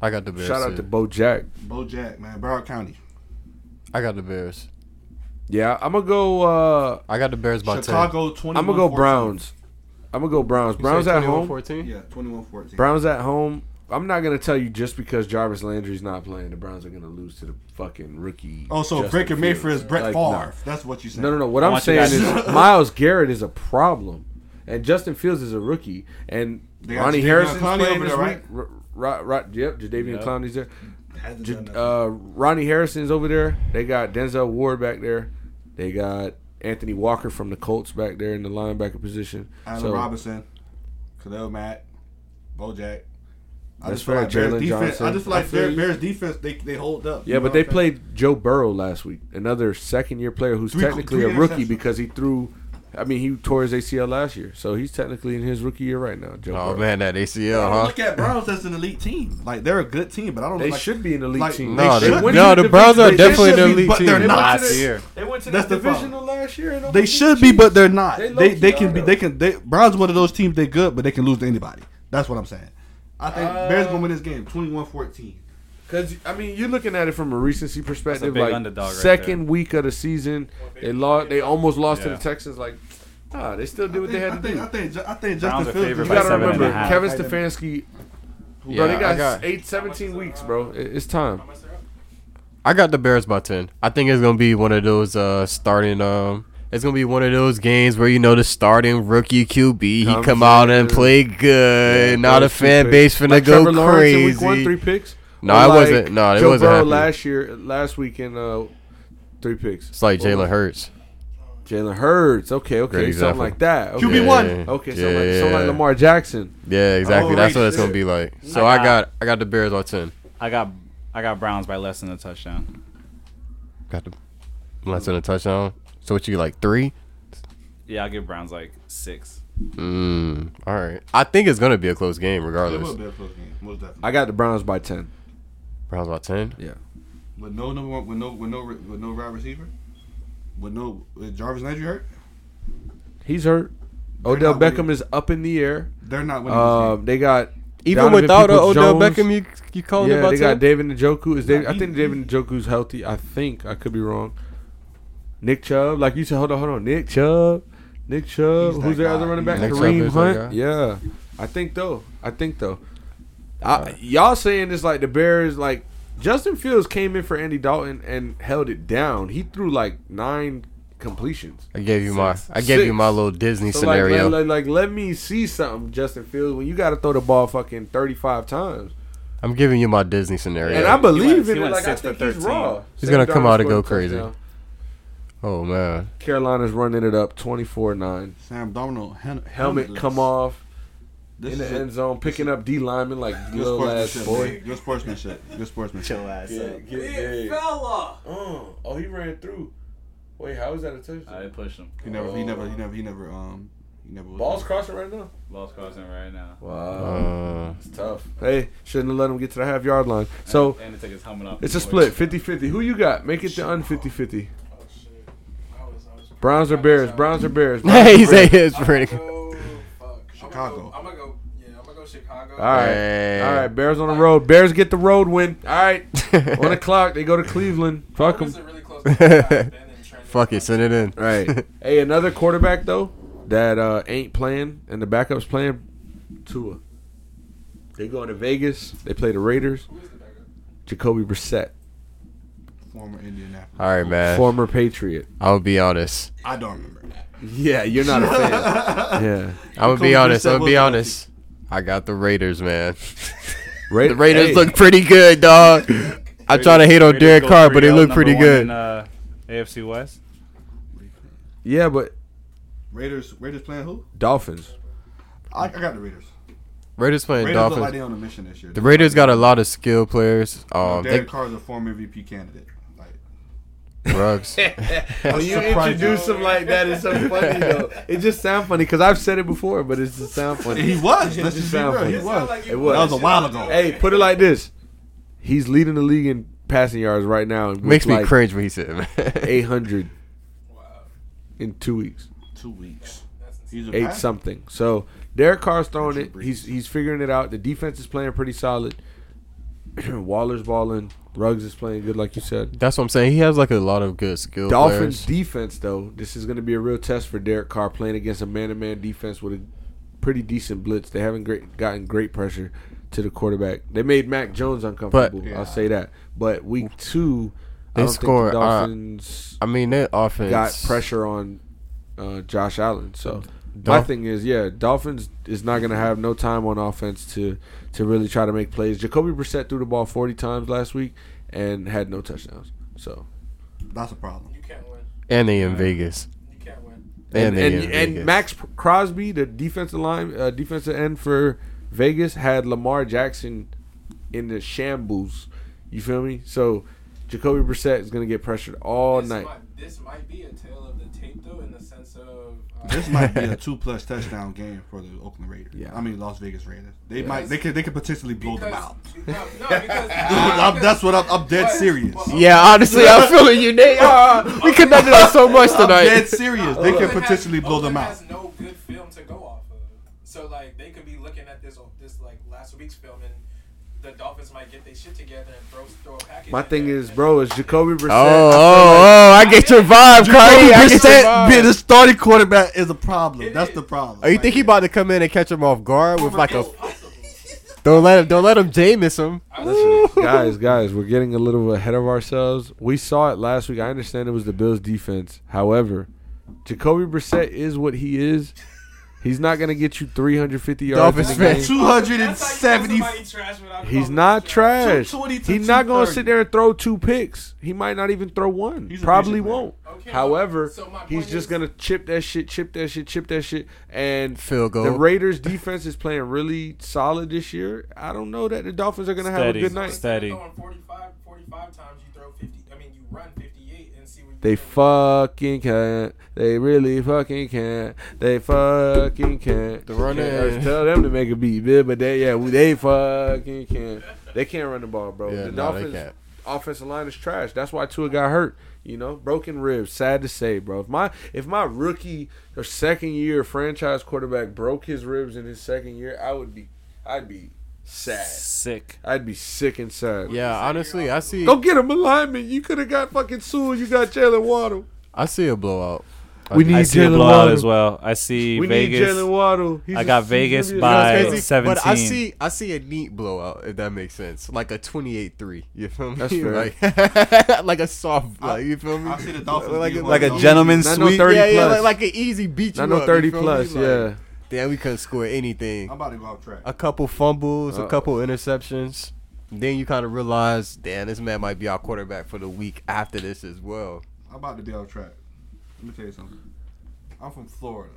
I got the Bears. Shout out too. to Bo Jack. Bo Jack, man. Broward County. I got the Bears. Yeah, I'm gonna go. uh I got the Bears by ten. Chicago 21 I'm gonna go Browns. I'm gonna go Browns. Browns at home. 14? Yeah, 21 14. Browns at home. I'm not gonna tell you just because Jarvis Landry's not playing, the Browns are gonna lose to the fucking rookie. Oh, so Justin Baker Mayfield is Fields. Brett Like, Favre. That's what you said. No, no, no. What I I'm saying is Myles Garrett is a problem, and Justin Fields is a rookie, and They got Ronnie Jadeveon Harrison's playing over this there, week. right? Right, right, right, yep. Jadeveon Yep. Clowney's there. J- uh, Ronnie Harrison's over there. They got Denzel Ward back there. They got Anthony Walker from the Colts back there in the linebacker position. Allen so Robinson, Khalil Mack, Bo Jack. I just feel like Bears Jaylon defense. Johnson. I just feel I like feel Bears. Bears defense. They they hold up. yeah, but they I'm played Joe Burrow last week, another second year player who's Three- technically three a rookie because he threw. I mean, he tore his ACL last year, so he's technically in his rookie year right now. Joe Oh Burrow. man, that? ACL, I huh? look at Browns as an elite team. Like they're a good team, but I don't. Know. They like, should be an elite like, team. No, They they, should no, the the Browns are definitely should the be, elite but team. they're not. last year. They went to That's the the problem. divisional last year. and They should be, but they're not. They They they can be. They can. They Browns one of those teams. They good, but they can lose to anybody. That's what I'm saying. I think Uh, Bears gonna win this game, 21-14. Because I mean, you're looking at it from a recency perspective. big like underdog right second there. week of the season, they lost. They almost lost to the Texans. Like, ah, they still did what they I had to think, do. I think, I think Justin are Fields. You gotta seven and a remember. Kevin Stefanski. Yeah, bro, they got, I got, eight, 17 weeks, bro. It's time. I got the Bears by ten. I think it's gonna be one of those uh starting um. It's gonna be one of those games where you know the starting rookie QB he Comes come out and play good. Yeah, now the those two fan picks. base finna Like go Trevor Lawrence in week one, crazy. three picks. No, Or I like wasn't. No, it Joe wasn't. Burrow happening. last year, last week in uh, three picks. It's like Jalen Hurts. Jalen Hurts. Okay, okay, Great something example. like that. Okay. QB one. Yeah, Okay, yeah, something, like, something like. Lamar Jackson. Yeah, exactly. Oh, That's right, what it's gonna be like. So I I got- got I got the Bears by ten. I got I got Browns by less than a touchdown. Got the less than a touchdown. So what you like three? Yeah, I'll give Browns like six. Mm, all right. I think it's gonna be a close game It will regardless. be a close game, most definitely. I got the Browns by ten. Browns by ten. Yeah. With no number one, with no with no with no wide receiver, with no with Jarvis Landry hurt, He's hurt. They're Odell Beckham winning. is up in the air. they're not winning Uh, this game. they got Even Donovan without a Odell Peoples-Jones. Beckham, you you calling it yeah, by they got? David Njoku. Is David, Nah, I think David Njoku's healthy. I think I could be wrong. Nick Chubb, like you said, hold on, hold on. Nick Chubb, Nick Chubb. He's Who's that their other running back? Nick Chubb Kareem is Hunt. guy? Yeah, I think though. I think though. I, y'all saying this like the Bears like Justin Fields came in for Andy Dalton and held it down. He threw like nine completions. I gave you my I gave you my little Disney So like, scenario. like, like, like, let me see something, Justin Fields. When you got to throw the ball fucking thirty five times, I'm giving you my Disney scenario. And I believe he in it. went Like I six to think he's 13. raw. He's Sam gonna come out and go scored a crazy. Touchdown. oh man, Carolina's running it up 24-9. Sam Darnold hel- Helmet come off This in the end zone, picking up D lineman like Good little ass sportsmanship, boy. boy. Good sportsmanship. Good sportsmanship. Chill ass up. Big fella. Oh, oh, he ran through. Wait, how is that a touchdown? I pushed him. He never, he never, he never, he never, um, he never. Ball's crossing right now. Ball's crossing right now. Wow. uh, It's tough. Hey, shouldn't have let him get to the half yard line. So and to take his helmet off. it's a split 50 50. Who you got? Make it the un 50 50. Oh shit. I was, I was Browns or Bears? Browns or Bears? Browns hey, he's Bears? it's I'm pretty. gonna go, fuck. Chicago. I'm gonna go. Yeah, I'm gonna go Chicago. All right. Hey. All right. Bears on the road. Bears get the road win. All right. One o'clock. They go to Cleveland. Fuck This them. is a really close. game. Ben and Trent. Fuck it, send it in. Right. hey, another quarterback though that uh, ain't playing and the backup's playing. Tua. They going to Vegas. They play the Raiders. Who is the backup? Jacoby Brissett, former Indianapolis. All right, man. former Patriot. I'll be honest. I don't remember that. Yeah, you're not a fan. yeah. I'm gonna be honest. I'm gonna be honest. I got the Raiders, man. Ra- The Raiders hey, look pretty good, dog. I try to hate on Raiders Derek Carr, but they 3-0, look pretty one good. In, uh, AFC West. Yeah, but Raiders, Raiders playing who? Dolphins. I, I got the Raiders. Raiders playing Raiders look like Dolphins. they on a mission this year. The Raiders got a lot of skill players. Um, they, Derek Carr is a former MVP candidate. Like, Ruggs. When you introduce him like that, it's so funny though. It just sounds funny because I've said it before, but it just sounds funny. he was. It Let's just just be sound real. funny. He was. sound like It was. That was a while ago. Hey, put it like this: He's leading the league in passing yards right now. with Makes me like cringe when he said. Eight hundred Wow. in two weeks, Two weeks. He's eight pass- something. So Derek Carr's throwing it. Richard He's he's figuring it out. The defense is playing pretty solid. Waller's balling. Ruggs is playing good, like you said. That's what I'm saying. He has like a lot of good skill Dolphins players. defense, though, this is going to be a real test for Derek Carr playing against a man-to-man defense with a pretty decent blitz. They haven't great gotten great pressure to the quarterback. They made Mac Jones uncomfortable. Yeah. I'll say that. But week two, They I don't scored, think the uh, Dolphins I mean, their offense got pressure on uh, Josh Allen. So my thing is, yeah, Dolphins is not going to have no time on offense to to really try to make plays. Jacoby Brissett threw the ball 40 times last week and had no touchdowns. So That's a problem. You can't win. and they in Vegas. You can't win. and And, they and, in and Maxx Crosby, the defensive line, uh, defensive end for Vegas, had Lamar Jackson in the shambles. You feel me? So Jacoby Brissett is going to get pressured all this night. Might, this might be a tale of the tape, though, in the sense of. This might be a two plus touchdown game for the Oakland Raiders. Yeah. I mean Las Vegas Raiders. They Yeah. might they could they could potentially blow because, them out. No, no, because. I'm- that's what I'm, I'm dead But- serious. but- Yeah, honestly, I'm feeling you, Nate. Uh, we connected on so much I'm dead serious. They could potentially has, blow them out. has no good film to go off of. So like they could be looking at this this like last week's film and the Dolphins might get their shit together and throw throw a package. My thing is, bro, is Jacoby Brissett. Oh, I oh, like- oh! I get your vibe, Cardi. I get your Brissett being the starting quarterback is a problem. It That's is. the problem. Oh, you think he about to come in and catch him off guard with like a? Don't let him. Don't let him Jameis him. Listen, guys, guys, we're getting a little ahead of ourselves. We saw it last week. I understand it was the Bills' defense. However, Jacoby Brissett is what he is. He's not gonna get you 350 yards. Dolphins in the fan. game. Two hundred and That's how you seventy. call somebody trash without He's not trash. trash. 220 to He's not gonna 230. sit there and throw two picks. He might not even throw one. He's a Probably vision player. won't. Okay, However, so my he's point just is- gonna chip that shit, chip that shit, chip that shit, and Field goal. the Raiders' defense is playing really solid this year. I don't know that the Dolphins are gonna have a Steady. good night. Instead Steady. throwing 45, 45 times, you throw 50. I mean, you run 58 and see what you They fucking can't. They really fucking can't. They fucking can't. The running- Can't Tell them to make a beat, man, but they yeah, they fucking can't. They can't run the ball, bro. Yeah, the no, they Dolphins can't. offensive line is trash. That's why Tua got hurt. You know, broken ribs. Sad to say, bro. If my if my rookie or second year franchise quarterback broke his ribs in his second year, I would be, I'd be sad. Sick. I'd be sick and sad. Yeah, honestly, I see. Go get him alignment. You could have got fucking Sewell. You got Jaylen Waddle. I see a blowout. We need I see a Jaylen blowout Waddle. as well. I see We need Vegas. Jaylen Waddle. He's I a- got he's Vegas gonna be a- by- That's Crazy, But I see, I see a neat blowout if that makes sense, like a 28-3. You feel me? That's fair. Like, like a soft, like you feel me? I see the Dolphins like, being like one a of gentleman's Not no 30 yeah, yeah, like, like an easy beat you Not no up, you 30 feel me? plus, Like, yeah. Damn, we couldn't score anything. I'm about to go off track. A couple fumbles, Uh, a couple interceptions. then you kind of realize, damn, this man might be our quarterback for the week after this as well. I'm about to be off track. Let me tell you something. I'm from Florida.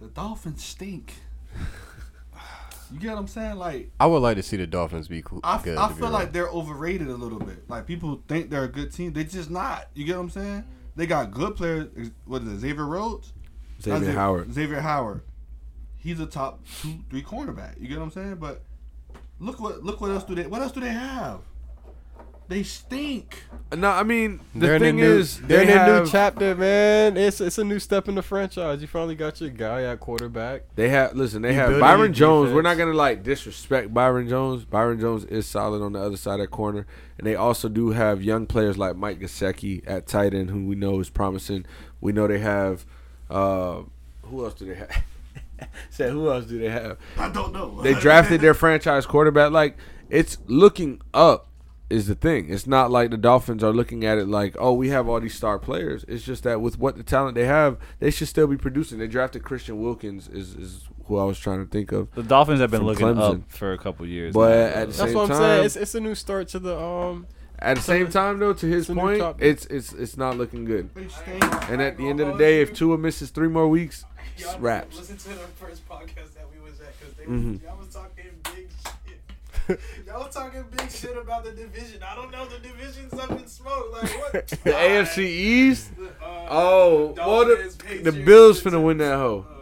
The Dolphins stink. you get what I'm saying? Like I would like to see the Dolphins be cool. I, good, I feel like honest. they're overrated a little bit. Like people think they're a good team. They're just not. You get what I'm saying? They got good players. What is it? Xavier Rhodes? Xavier Not Howard. Xavier Howard. He's a top two, three cornerback. You get what I'm saying? But look what look what else do they what else do they have? They stink. No, I mean the they're thing in new, is they're they in a new chapter, man. It's it's a new step in the franchise. You finally got your guy at quarterback. they have listen. They You have Byron your Jones. We're not gonna like disrespect Byron Jones. Byron Jones is solid on the other side of that corner, and they also do have young players like Mike Gesicki at tight end, who we know is promising. We know they have. Uh, who else do they have? Said who else do they have? I don't know. they drafted their franchise quarterback. Like it's looking up is the thing. It's not like the Dolphins are looking at it like, oh, we have all these star players. It's just that with what the talent they have, they should still be producing. They drafted Christian Wilkins is is who I was trying to think of. The Dolphins have been looking Clemson. up for a couple years. But now, at the That's Same what I'm time- saying. It's, it's a new start to the um. At the same time, though, to his it's point, it's it's it's not looking good. And at the end of the day, if Tua misses three more weeks, Y'all it's raps. Listen to the first podcast that we was at because they Mhm. y'all was talking big shit. Y'all talking big shit about the division. I don't know the division's up in smoke. Like what? The AFC East. Uh, Oh, well, the, the Bills finna Jets. win that hoe. Uh.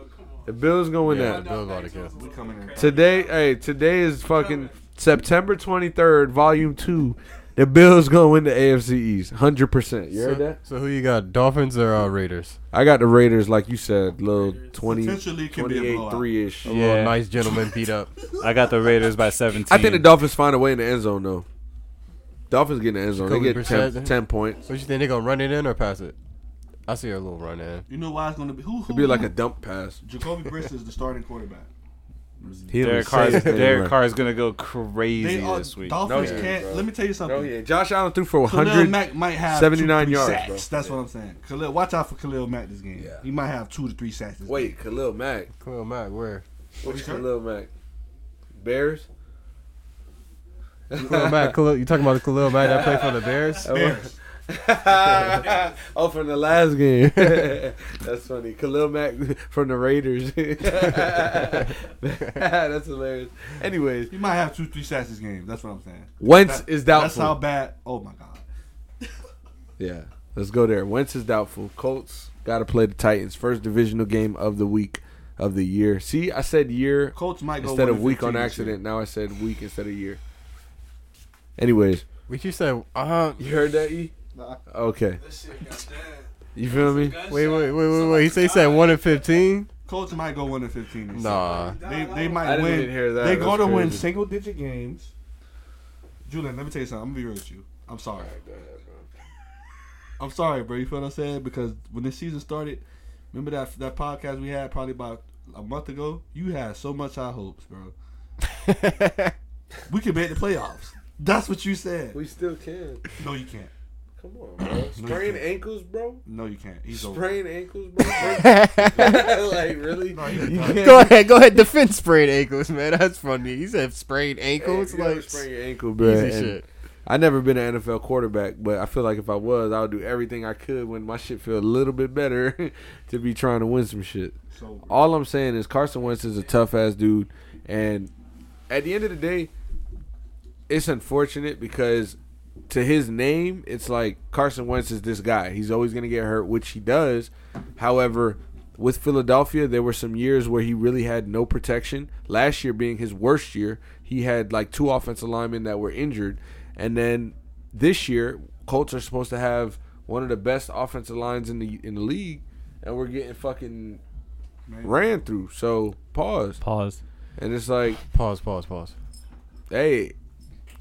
The Bills gonna win Yeah, that. the Bills oughta kill. We. Today, hey, today is fucking September 23rd, volume 2. The Bills going to win the AFC East. 100%. You heard so, that? so who you got? Dolphins or uh, Raiders? I got the Raiders, like you said, little 20, Potentially could be a 28, 3 ish. A Yeah. little nice gentleman beat up. I got the Raiders by 17. I think the Dolphins find a way in the end zone, though. Dolphins get in the end zone. They get 10, 10 points. What you think they gonna run it in or pass it? I see a little run in. You know why it's gonna be who? who It'd be like a dump pass. Jacoby Brissett is the starting quarterback. Mm-hmm. He don't Derek Carr, Derek. Carr is gonna go crazy They are, this week. Dolphins No, he can't. bro. let me tell you something. Oh, yeah. Josh Allen threw for Khalil 100. Mack might have 79 yards, sacks. bro. That's what I'm saying. Khalil, watch out for Khalil Mack this game. Yeah. He might have two to three sacks. This Wait, Khalil Mack. Khalil Mack, where? Which Sorry? Khalil Mack? Bears? Khalil Mack. Khalil, you talking about the Khalil Mack that played for the Bears? Bears. oh, from the last game. That's funny. Khalil Mack from the Raiders. That's hilarious. Anyways, He might have two, three sacks this game. That's what I'm saying. Wentz That- is doubtful. That's how bad. Oh my god. Yeah, let's go there. Wentz is doubtful. Colts got to play the Titans. First divisional game of the week of the year. See, I said year Colts might instead one of week on this accident. Now I said week instead of year. Anyways, What you said? Uh, you heard that, E? Nah. Okay. That shit got dead. You feel me? Gunshot. wait, wait, wait, wait, wait. Somebody He say he said one and fifteen. year. Colts might go one and fifteen. Nah. season. They they I might didn't win. even hear that. They're going to win single digit games. Julian, let me tell you something. I'm gonna be real with you. I'm sorry. I'm sorry, bro. You feel what I'm saying? Because when this season started, remember that that podcast we had probably about a month ago. You had so much high hopes, bro. We can make the playoffs. That's what you said. We still can. No, you can't. Come on, bro. Sprain ankles, bro. No, you can't. He's over. Sprain ankles, bro. like really? No, You can't- go ahead, go ahead. Defend sprained ankles, man. That's funny. He said sprained ankles. if you ever like sprain your ankle, bro. easy shit. I never been an NFL quarterback, but I feel like if I was, I would do everything I could when my shit feel a little bit better to be trying to win some shit. So, All I'm saying is Carson Wentz is a tough ass dude, and at the end of the day, it's unfortunate because to his name, it's like Carson Wentz is this guy. He's always gonna get hurt, which he does. However, with Philadelphia, there were some years where he really had no protection. Last year being his worst year, he had like two offensive linemen that were injured, and then this year, Colts are supposed to have one of the best offensive lines in the in the league, and we're getting fucking man, ran through. So pause, Pause. and it's like, Pause, pause, pause. hey,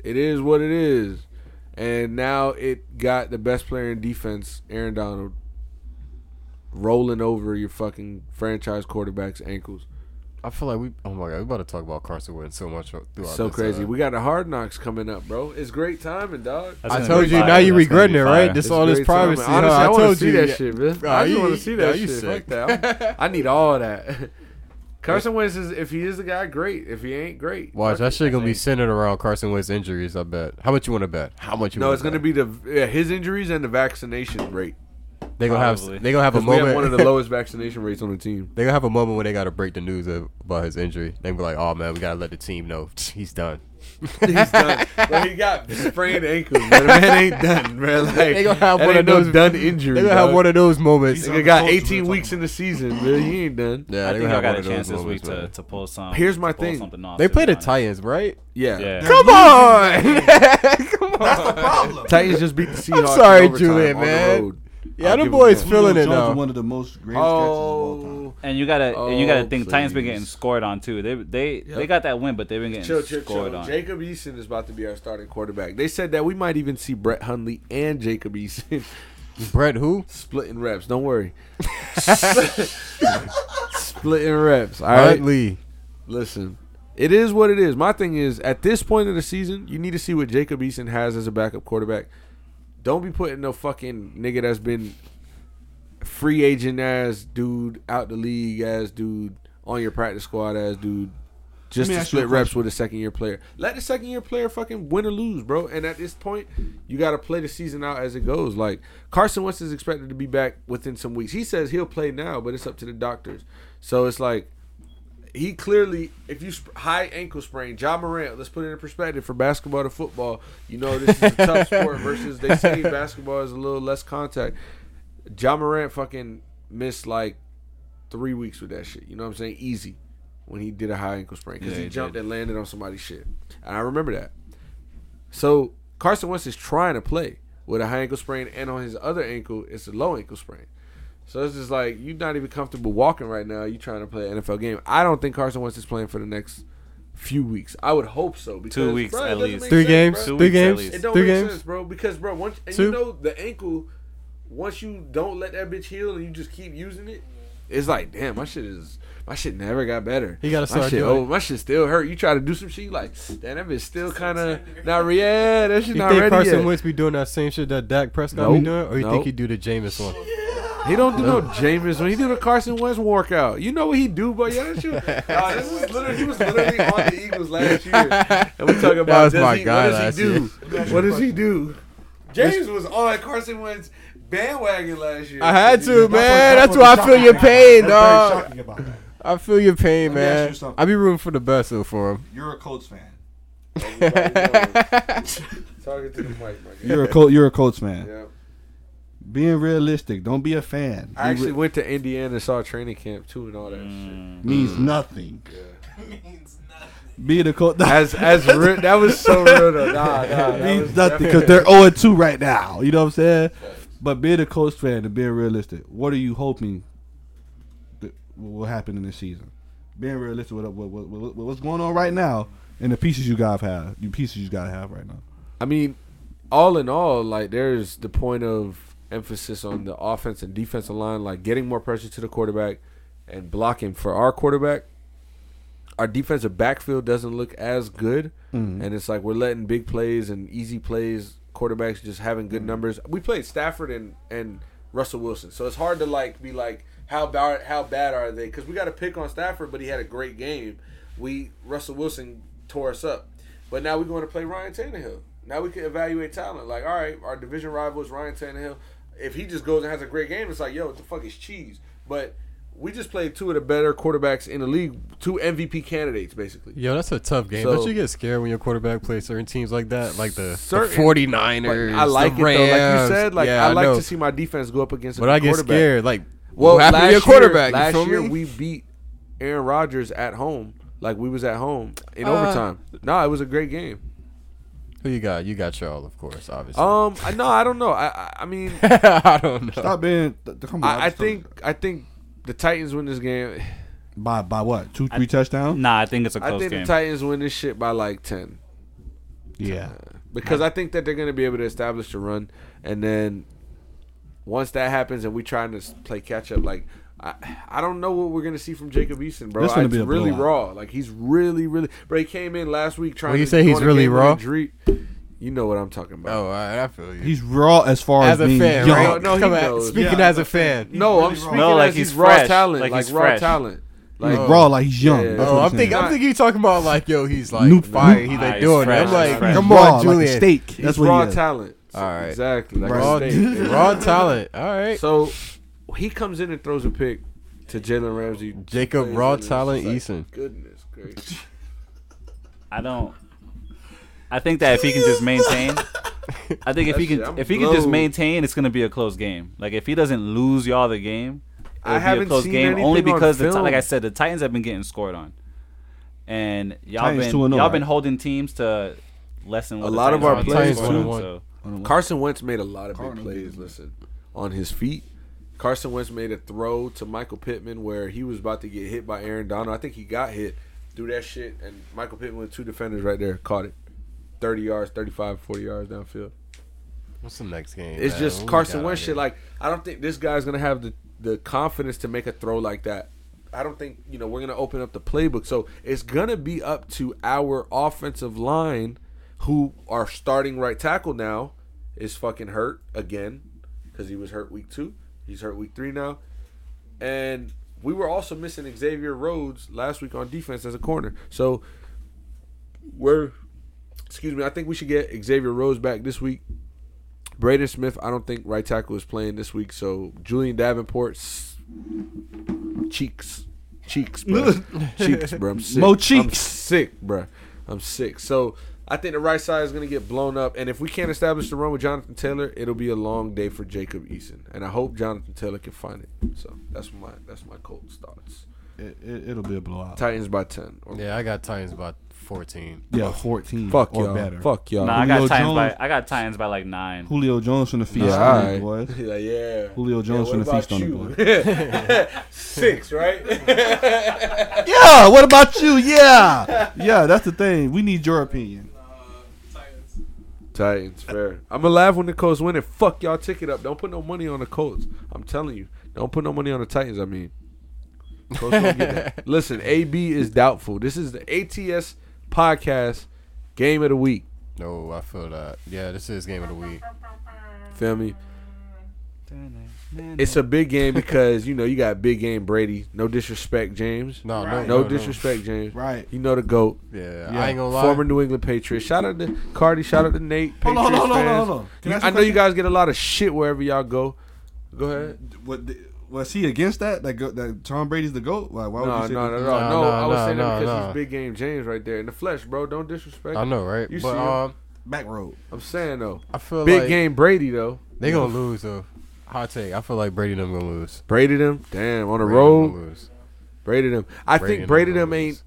it is what it is, and now it got the best player in defense, Aaron Donald, rolling over your fucking franchise quarterback's ankles. I feel like we. Oh my god, we about to talk about Carson Wentz so much throughout. This. So this, crazy. uh, We got the hard knocks coming up, bro. It's great timing, dog. That's I told you. fire. Now you That's regretting it, right? This It's all this privacy. Honestly, huh? I, want told to see you. that shit, man. Nah, I just want to see that you shit. sick. Fuck that. I need all that. Carson Wentz is if he is the guy, great. If he ain't, great. Watch that shit gonna be centered around Carson Wentz injuries. I bet. How much you want to bet? How much you? No, wanna it's gonna be the yeah, his injuries and the vaccination rate. They gonna Probably. have. They gonna have a 'Cause we have moment. one of the lowest vaccination rates on the team. they gonna have a moment when they gotta break the news of, about his injury. They gonna be like, "Oh man, we gotta let the team know he's done." He's done. Bro, he got sprained ankles. Bro. The man ain't done, bro. Like, They gonna have one ain't of no those- done injuries. They gonna have dog. one of those moments. Nigga got 18 weeks in the season, bro. He ain't done. Yeah, I they think gonna I have got a chance this moments, week to, to pull some. Here's my thing. off, They to play the honest. Titans, right? Yeah. Yeah. Come on, come on. That's the problem. Titans just beat the Seahawks. sorry, in overtime Julian, on the man. Road. Yeah, I'll them give him boys that. feeling it Jones now. one of the most great catches of all oh. time. Oh, And you gotta, and you gotta Oh, think Titans been getting scored on too. They, they, Yep. they got that win, but they've been getting chill, chill, scored chill. on. Jacob Eason is about to be our starting quarterback. They said that we might even see Brett Hundley and Jacob Eason Brett, who? splitting reps. Don't worry. splitting reps. All right. Hundley. Listen, it is what it is. My thing is, at this point of the season, you need to see what Jacob Eason has as a backup quarterback. Don't be putting no fucking nigga that's been free agent ass dude out the league ass dude on your practice squad ass dude just to ask you a split reps with a second year player. Let the second year player fucking win or lose, bro. And at this point, you got to play the season out as it goes. Like Carson Wentz is expected to be back within some weeks. He says he'll play now, but it's up to the doctors. So it's like he clearly, if you sp- high ankle sprain, Ja Morant, let's put it in perspective for basketball to football. You know, this is a tough sport versus they say basketball is a little less contact. Ja Morant fucking missed like three weeks with that shit. You know what I'm saying? Easy when he did a high ankle sprain because Yeah, he, he jumped did. and landed on somebody's shit. And I remember that. So Carson Wentz is trying to play with a high ankle sprain, and on his other ankle, it's a low ankle sprain. So it's just like you're not even comfortable walking right now. You trying to play an NFL game. I don't think Carson Wentz is playing for the next few weeks. I would hope so. Because, weeks bro, at least. Three sense, games. bro. Two Three weeks at games. least. It don't Three make games. sense, bro. Because bro, once and Two. you know the ankle, once you don't let that bitch heal and you just keep using it, it's like damn, my shit is my shit never got better. He gotta my start shit, doing oh, my shit still hurt. You try to do some shit, you like damn, that bitch still kind of not re- yeah, that shit You not think ready Carson yet. Wentz be doing that same shit that Dak Prescott Nope. be doing, or you Nope. think he do the Jameis one? He don't do no Jameis when he do the Carson Wentz workout. You know what he do, but yeah, that shit. Nah, this is literally he was literally on the Eagles last year, and we talking about was does my he, guy what does he do? What does he do? James was on Carson Wentz bandwagon last year. I had to, That's man. what- That's why I feel your pain, That's dog. about that. I feel your pain, Let man. you something. I be rooting for the best though for him. You're a Colts fan. Talking to the mic, my guy. You're a Col- You're a Colts fan. Yeah. Being realistic, don't be a fan. I actually re- went to Indiana and saw training camp too and all that Mm. means nothing. means nothing. Being a Colts shit. As as re- that was so real though. Nah, nah, that means was nothing because they're 0 2 right now. You know what I'm saying? But being a Colts fan and being realistic, what are you hoping that will happen in this season? Being realistic with, with, with, with what's going on right now and the pieces you guys have, you pieces you gotta have right now. I mean, all in all, like there's the point of emphasis on the offense and defensive line, like getting more pressure to the quarterback and blocking for our quarterback. Our defensive backfield doesn't look as good, Mm-hmm. and it's like we're letting big plays and easy plays. Quarterbacks just having good numbers. We played Stafford and and Russell Wilson, so it's hard to like be like how bad how bad are they? Because we got to pick on Stafford, but he had a great game. We Russell Wilson tore us up, but now we're going to play Ryan Tannehill. Now we can evaluate talent. Like, all right, our division rival is Ryan Tannehill. If he just goes and has a great game, it's like, yo, what the fuck is cheese? But we just played two of the better quarterbacks in the league, two MVP candidates, basically. Yo, that's a tough game. So- Don't you get scared when your quarterback plays certain teams like that? Like the, the Certain- 49ers. I like the it though. Like you said, like Yeah, I like know. to see my defense go up against. a But I get scared. Like, Well, what happened last to your quarterback? Year, last year me? we beat Aaron Rodgers at home. Like we was at home in Uh, overtime. No, it was a great game. Who you got? You got Charles, of course, obviously. Um, I no, I don't know. I I, I mean, I don't know. Stop being. th- th- come on, I, I just- think I think the Titans win this game. by by what two three touchdowns? Nah, I think it's a I close think game. the Titans win this shit by like ten. Yeah, because I think that they're going to be able to establish the run, and then once that happens, and we trying to s- play catch up, like I, I don't know what we're going to see from Jacob Eason, bro. This gonna be a really blowout. raw. Like he's really, really. Bro, he came in last week trying. When you to say go he's really raw? You know what I'm talking about. oh, I, I feel you. he's raw as far as, as a being fan, young. right? No, no, he Come at- speaking Yeah, as a fan. no, I'm really speaking No, like as he's he's raw fresh. talent, Like like, he's raw fresh. talent. Like He's raw, like he's young. Yeah. That's Oh, what I'm thinking. I'm thinking you talking about like, yo, he's like New- fire. new- He's like he's doing. it. I'm like, he's fresh. come raw, on, like a Julian. steak. he's That's what raw he is. talent. All right. Exactly. Like raw, raw talent. All right. So he comes in and throws a pick to Jalen Ramsey. Jacob Plays Raw and Talent like, Eason. Goodness gracious. I don't. I think that if he can just maintain, I think if he can shit, if he can just maintain, it's gonna be a close game. Like if he doesn't lose y'all the game, I it'll be a haven't close seen game only anything on because the, Ti- film. like I said, the Titans have been getting scored on, and y'all Titans been 2-0, y'all right? been holding teams to less than what A the lot of Titans our are players scoring, too. so- Carson Wentz made a lot of big Cardinals plays. did. Listen, on his feet. Carson Wentz made a throw to Michael Pittman where he was about to get hit by Aaron Donald. I think he got hit. Do that shit, and Michael Pittman with two defenders right there caught it. 30 yards, 35, 40 yards downfield. What's the next game? It's man? just What Carson Wentz shit. Like, I don't think this guy's going to have the, the confidence to make a throw like that. I don't think, you know, we're going to open up the playbook. So it's going to be up to our offensive line, who are starting right tackle now, is fucking hurt again because he was hurt week two. He's hurt week three now. And we were also missing Xavier Rhodes last week on defense as a corner. So we're, excuse me, I think we should get Xavier Rhodes back this week. Braden Smith, I don't think right tackle is playing this week. So Julian Davenport, s- cheeks, cheeks, bro, cheeks, bro. I'm sick. Mo I'm sick, bro. I'm sick. So I think the right side is gonna get blown up, and if we can't establish the run with Jonathan Taylor, it'll be a long day for Jacob Eason. And I hope Jonathan Taylor can find it. So that's my that's my Colts thoughts. It, it, it'll be a blowout. Titans by ten. Or, Yeah, I got Titans by 14. Yeah, 14 Fuck or y'all. better. Fuck y'all. Nah, I got Titans Jones. by I got Titans by like nine. Julio Jones from the feast Yeah, on all it, right. boys. Yeah, yeah. Julio Jones Yeah, from the feast on the boy. you? Six, right? Yeah, what about you? Yeah. Yeah, that's the thing. We need your opinion. Titans. Titans, fair. I'm gonna laugh when the Colts win it. Fuck y'all ticket up. Don't put no money on the Colts. I'm telling you. Don't put no money on the Titans. I mean, Colts don't get that. Listen, AB is doubtful. This is the ATS podcast game of the week. No, I feel that. Yeah, this is game of the week. Feel me? It's a big game because you know you got big game Brady. No disrespect, James. No, Right. no, No no, disrespect, James. Right. You know the goat. Yeah, Yeah. I ain't gonna lie. Former New England Patriot. Shout out to Cardi. Shout out to Nate. Hold on, Patriots hold on, hold on, fans. hold on. Can You- I ask I a know you guys get a lot of shit wherever y'all go. Go ahead. What the- was he against that? That go, that Tom Brady's the goat? Why, why would No, you say no, no, that? no, Nah, no. nah, I was nah, saying that because nah. he's big game James right there in the flesh, bro. Don't disrespect. I know, right? You but see him. um, Back road. I'm saying though, I feel big like game Brady though. they gonna lose though. Hot take. I feel like Brady them gonna lose. Brady them, damn on the Brady road. gonna lose. Brady them. I Brady think Brady gonna them ain't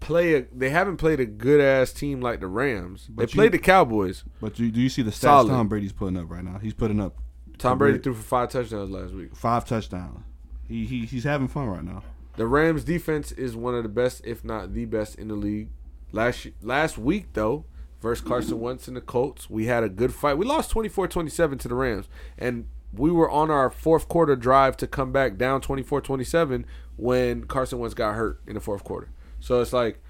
play a. They haven't played a good ass team like the Rams. But they you- played the Cowboys. But you, do you see the stats Solid. Tom Brady's putting up right now? He's putting up Tom Brady Brady- threw for five touchdowns last week. five touchdowns. He, he he's having fun right now. The Rams defense is one of the best, if not the best, in the league. Last last week though, versus Carson Wentz and the Colts, we had a good fight. We lost 24-27 to the Rams, and we were on our fourth quarter drive to come back down 24-27 when Carson Wentz got hurt in the fourth quarter. So it's like,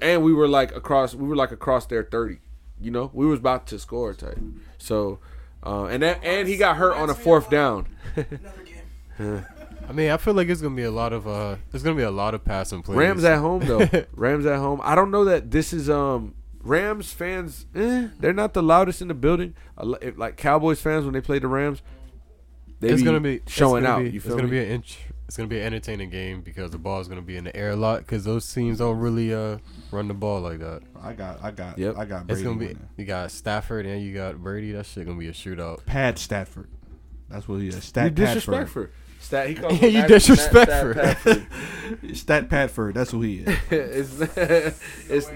and we were like across, we were like across their thirty. You know, we was about to score type. So, uh, and that, and he got hurt on a fourth down. I mean, I feel like it's gonna be a lot of uh, there's gonna be a lot of passing plays. Rams at home though. Rams at home. I don't know that this is um Rams fans. Eh, they're not the loudest in the building. A lo- if, Like Cowboys fans when they play the Rams, they it's be gonna be it's showing gonna out. be- you it's feel gonna me? be an int- it's gonna be an entertaining game because the ball is gonna be in the air a lot because those teams don't really uh run the ball like that. I got I got Yep. I got It's gonna be winning. you got Stafford and you got Brady. That shit gonna be a shootout. Pat Stafford. That's what he is. you Stat disrespectful. Stat. He calls You him Matt- disrespectful. Matt Stafford. Padford. Stat Padford. That's who he is. it's, it's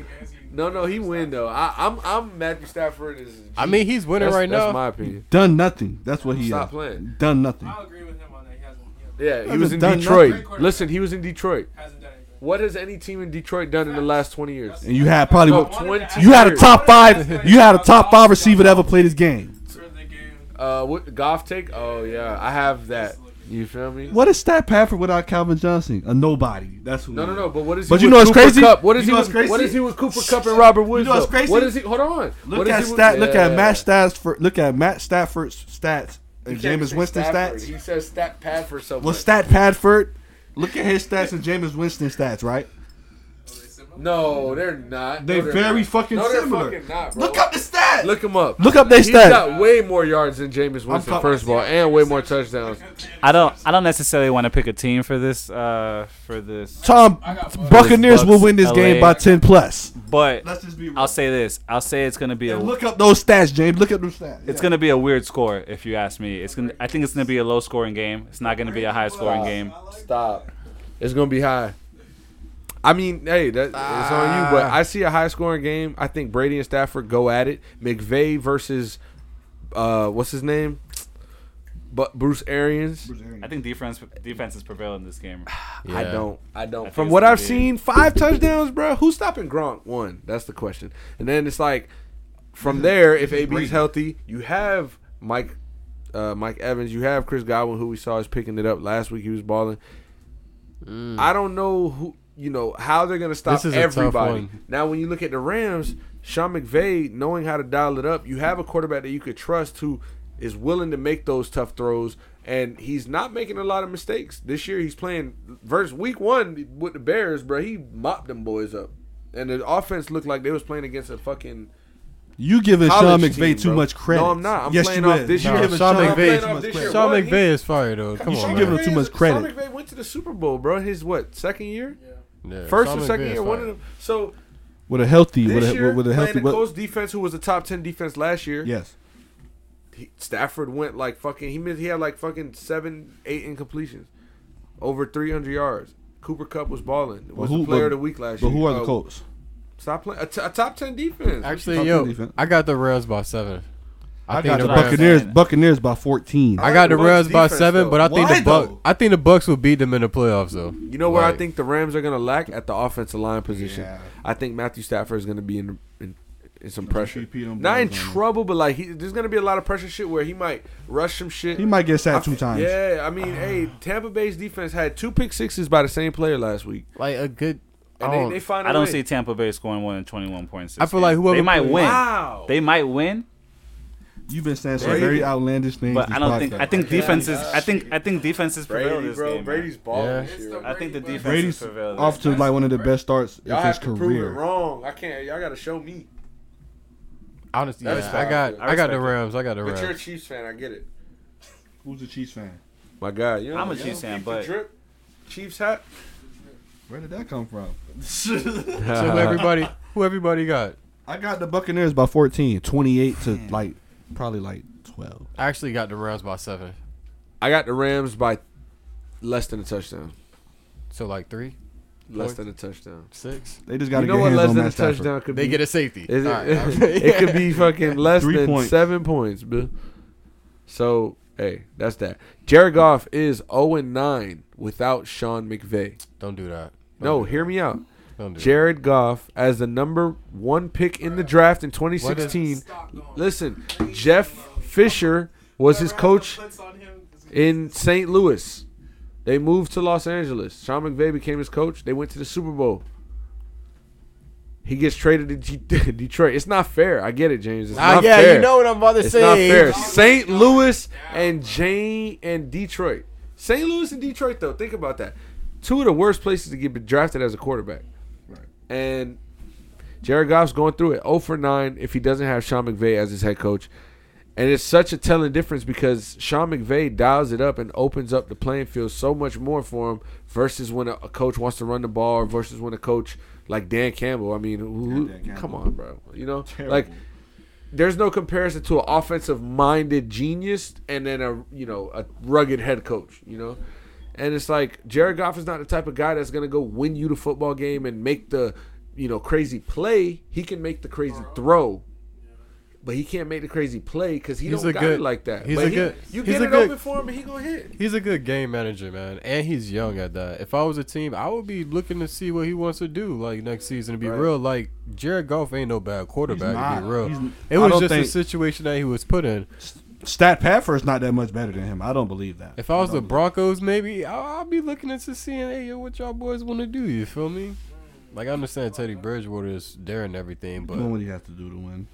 no, no. He win though. I, I'm I'm Matthew Stafford is. I mean, he's winning that's, right now. that's my opinion. Done nothing. That's what he Stop is. playing. Done nothing. I'll agree with him on that. He hasn't, he hasn't, Yeah, he was in Hasn't done Detroit. nothing. Listen, he was in Detroit. hasn't done anything. What has any team in Detroit done in the last 20 years? And you had probably No, I wanted to 20 you had a years. top five. You had a top five receiver to ever play this game. For the game. Uh, what golf take? Oh yeah, I have that. You feel me? What is Stat Padford without Calvin Johnson? A nobody. That's who. No, no, no. But what is? But he you with know what's Cooper crazy? Kupp? What is You he? with, crazy? What is he with Cooper Kupp and Robert Woods? You know what's crazy? What is he? Hold on. Look What is at he with- stat. Look at Yeah. Matt Stafford. Look at Matt Stafford's stats and Jameis Winston Stafford. stats. He says stat pad for so Well, much. Stat Padford. Look at his stats and Jameis Winston stats, right? No, they're not. They No, they're very not. fucking no, they're similar. fucking not, bro. Look up the stats. Look him up. Look up their He's stats. got way more yards than Jameis Winston, talking- first of all, and way more touchdowns. I don't. I don't necessarily want to pick a team for this. Uh, for this. Tom, I got Bucks. Buccaneers will win this LA. game by ten plus. But Let's just be real. I'll say this. I'll say it's gonna be a. Look up those stats, James. Look at those stats. It's gonna be a weird score if you ask me. It's gonna. I think it's gonna be a low scoring game. It's not gonna be a high scoring game. Stop. It's gonna be high. I mean, hey, that it's on you. But I see a high scoring game. I think Brady and Stafford go at it. McVay versus uh, what's his name? But Bruce Arians. I think defense defenses prevail in this game. I don't. I don't. think From what I've be- seen, five touchdowns, bro. Who's stopping Gronk? One. That's the question. And then it's like, from there, if AB's healthy, you have Mike, uh, Mike Evans. You have Chris Godwin, who we saw is picking it up last week. He was balling. I don't know who. You know how they're gonna stop This is a tough everybody. one. Now, when you look at the Rams, Sean McVay knowing how to dial it up, you have a quarterback that you could trust who is willing to make those tough throws, and he's not making a lot of mistakes this year. He's playing versus week one with the Bears, bro. He mopped them boys up, and the offense looked like they was playing against a fucking. You giving Sean McVay team, too bro. much credit. No, I'm not. I'm yes, playing you off is. this You year. giving Sean Sean McVay- McVay Sean too much credit. Sean What? He- McVay is fire though. Come You on, should give man. him too much credit. Sean credit. McVay went to the Super Bowl, bro. His what second year, Yeah, first or second year, one of fire. them. So With a healthy, with a, year, with a playing healthy. the Colts defense, who was a top ten defense last year, yes. he, Stafford went like fucking. He missed, he had like fucking seven, eight incompletions, over three hundred yards. Cooper Kupp was balling. Was who- the player but- of the week last But year. But who are the Oh, Colts? Stop playing a, t- a top ten defense. Actually, Top yo, defense. I got the Rams by seven. I, think got the Rams- Buccaneers. saying. Buccaneers by fourteen. I got the Bucks Rams by seven, though. but I think Why, the Buck. though? I think the Bucks will beat them in the playoffs though. you know where I think the Rams are gonna lack at the offensive line position. Yeah. I think Matthew Stafford is gonna be in in, in some pressure. Not in boys on him. trouble, but like he, there's gonna be a lot of pressure shit where he might rush some shit. He might get sacked two times. Yeah, I mean, hey, Tampa Bay's defense had two pick sixes by the same player last week, like a good. and I they, don't- they find a I don't way. see Tampa Bay scoring more than twenty one point six. I feel like whoever they might plays- win. Wow. They might win, You've been saying some Brady. very outlandish things. but this I don't think. I think oh defenses. I think. I think defenses prevail Brady, this bro. game. man. Brady's balling Yeah. this year. I think the defense Brady's prevail. off to like one of the best starts Y'all of his have to prove it wrong. I can't. Y'all got to show me. Honestly, yeah. I got. I I got the respect it. Rams. I got the Rams. But you're a Chiefs fan. I get it. Who's a Chiefs fan? My God, you know, I'm a Chiefs fan, but- drip, Chiefs hat. Where did that come from? So who everybody, who everybody got? I got the Buccaneers by 14, 28 to like probably like 12. I actually got the Rams by seven. I got the Rams by less than a touchdown. So like three, Less Four. than a touchdown. six. They just got to You get know what? hands Less on than a Matt Stafford. touchdown could They be. get a safety. Is it, All right, it could be fucking less Three than points. seven points, Bill. So hey, that's that. Jared Goff is 0 9 without Sean McVay. Don't do that. Don't No, do hear me out. That. Don't do Jared Goff as the number one pick in the draft in 2016. Listen, Jeff Fisher was his coach Blitz on him. in St. Louis. They moved to Los Angeles. Sean McVay became his coach. They went to the Super Bowl. He gets traded to G- Detroit. It's not fair. I get it, James. It's that. Ah, not yeah, fair. you know what I'm about to it's say. not fair. St. Louis and Jane and Detroit. St. Louis and Detroit, though. Think about that. Two of the worst places to get drafted as a quarterback. And Jared Goff's going through it. 0 for 9 if he doesn't have Sean McVay as his head coach. And it's such a telling difference because Sean McVay dials it up and opens up the playing field so much more for him versus when a, coach wants to run the ball or versus when a coach like Dan Campbell. I mean, who, Dan Campbell. come on, bro. You know, Terrible. like there's no comparison to an offensive minded genius and then a you know a rugged head coach. You know, and it's like Jared Goff is not the type of guy that's gonna go win you the football game and make the you know crazy play. He can make the crazy throw. But he can't make the crazy play because he He's don't a got good- it like that. he's but a he- good- You he's get a it good- open for him and he gonna hit. He's a good game manager, man, and he's young at that. If I was a team, I would be looking to see what he wants to do, like next season. To be Right. real, like Jared Goff ain't no bad quarterback. To be real, He's- it was don't just a think- situation that he was put in. Stat Padford's not that much better than him. I don't believe that. If I was the Broncos, maybe I'll, I'll be looking into seeing, hey, yo, what y'all boys want to do. You feel me? Like I understand Teddy Bridgewater is there and everything, believe- doing but what he has to do to win.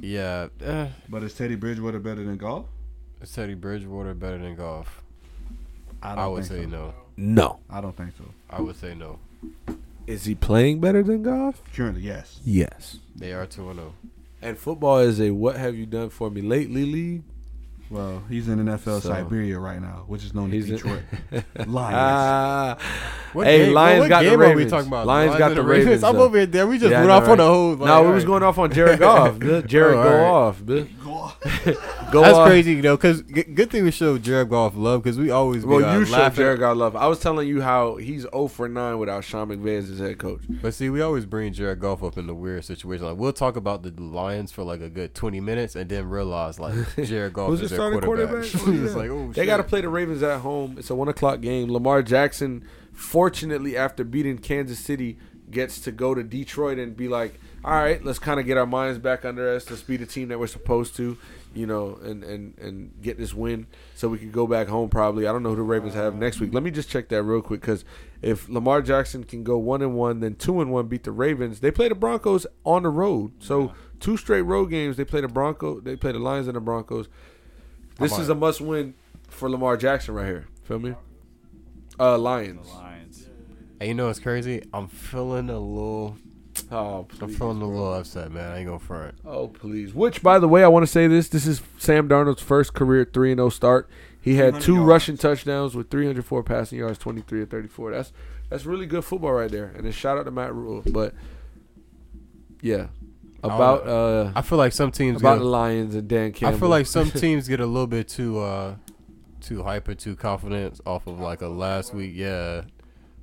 yeah, eh, But is Teddy Bridgewater better than Goff? is Teddy Bridgewater better than Goff? I, don't I would think say so. no. No. I don't think so. I would say no. Is he playing better than Goff? Currently, yes. Yes. They are two and oh. zero. And football is a what have you done for me lately league. Well, he's in NFL So- Siberia right now, which is known as He's in- Detroit Lions. What Hey, game- Lions what got the game are we Ravens. talking about? Lions got the Ravens, I'm over here. There, we just Yeah, went know, off on right? a whole. no, like, we was going off on Jared Goff. Jared, go alright. off, Bill. Go That's off. crazy, you know, because good thing we showed Jared Goff love because we always be Well, uh, you showed laughing. Jared Goff love. I was telling you how he's 0 for 9 without Sean McVay as his head coach. But see, we always bring Jared Goff up in the weird situation. Like we'll talk about the Lions for like a good twenty minutes, and then realize like Jared Goff is the their starting quarterback. quarterback? it's Yeah. like oh, They got to play the Ravens at home. It's a one o'clock game. Lamar Jackson, fortunately, after beating Kansas City, gets to go to Detroit and be like, "All right, let's kind of get our minds back under us. Let's be the team that we're supposed to, you know, and and and get this win so we could go back home. Probably. I don't know who the Ravens have next week. Let me just check that real quick because if Lamar Jackson can go one and one, then two and one, beat the Ravens. They play the Broncos on the road, so two straight road games. They play the Bronco. They play the Lions and the Broncos. This is a must win for Lamar Jackson right here. Feel me? Uh, Lions. The Lions. And you know what's crazy? I'm feeling a little. Oh, I'm please. feeling a little upset, man. I ain't gonna front. Oh, please. Which, by the way, I want to say this. This is Sam Darnold's first career 3 0 start. He had two yards. rushing touchdowns with 304 passing yards, 23 or 34. That's that's really good football right there. And a shout out to Matt Rhule. But, yeah. About uh I feel like some teams. about Get the Lions and Dan Campbell. I feel like some teams get a little bit too uh too hyper, too confident off of like a last week. Yeah,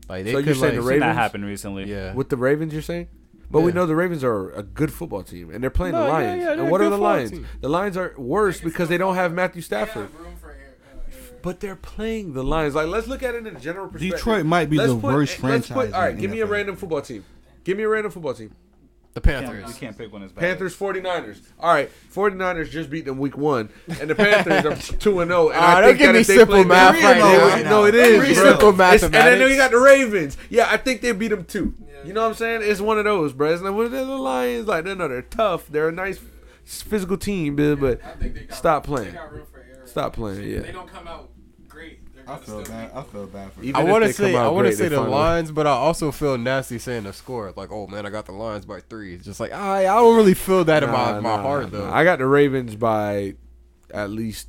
like they So could you're saying like, the Seen Ravens? that happened recently. Yeah, with the Ravens, you're saying? But we know the Ravens are a good football team, and they're playing No, the Lions. yeah, they're and what are the Lions? team. The Lions are worse because they don't have Matthew Stafford. have room for air, uh. But they're playing the Lions. Like, let's look at it in a general perspective. Detroit might be Let's the put- worst let's franchise. Put, all right, in give me a random football team. Give me a random football team. The Panthers. you can't pick one as bad. Panthers, 49ers. All right, 49ers just beat them week one, and the Panthers are 2 and 0. And All right, I don't think give that me if they simple play math them- right no, now. No, it Give is. me bro. simple It's- And then we mathematics. got the Ravens. Yeah, I think they beat them too. You know what I'm saying? It's one of those, bro. It's like, what are the Lions? Like, no, no, they're tough. They're a nice physical team, Bill, but I think they got, stop They playing. got room for error. Stop playing, yeah. they don't come out great, they're I feel bad. I feel bad for. Even I want to say I want to say the find a but I also feel nasty saying the score. Like, oh man, I got the lines by three. It's just like I I don't really feel that in my, Nah, my nah, heart nah. though. I got the Ravens by at least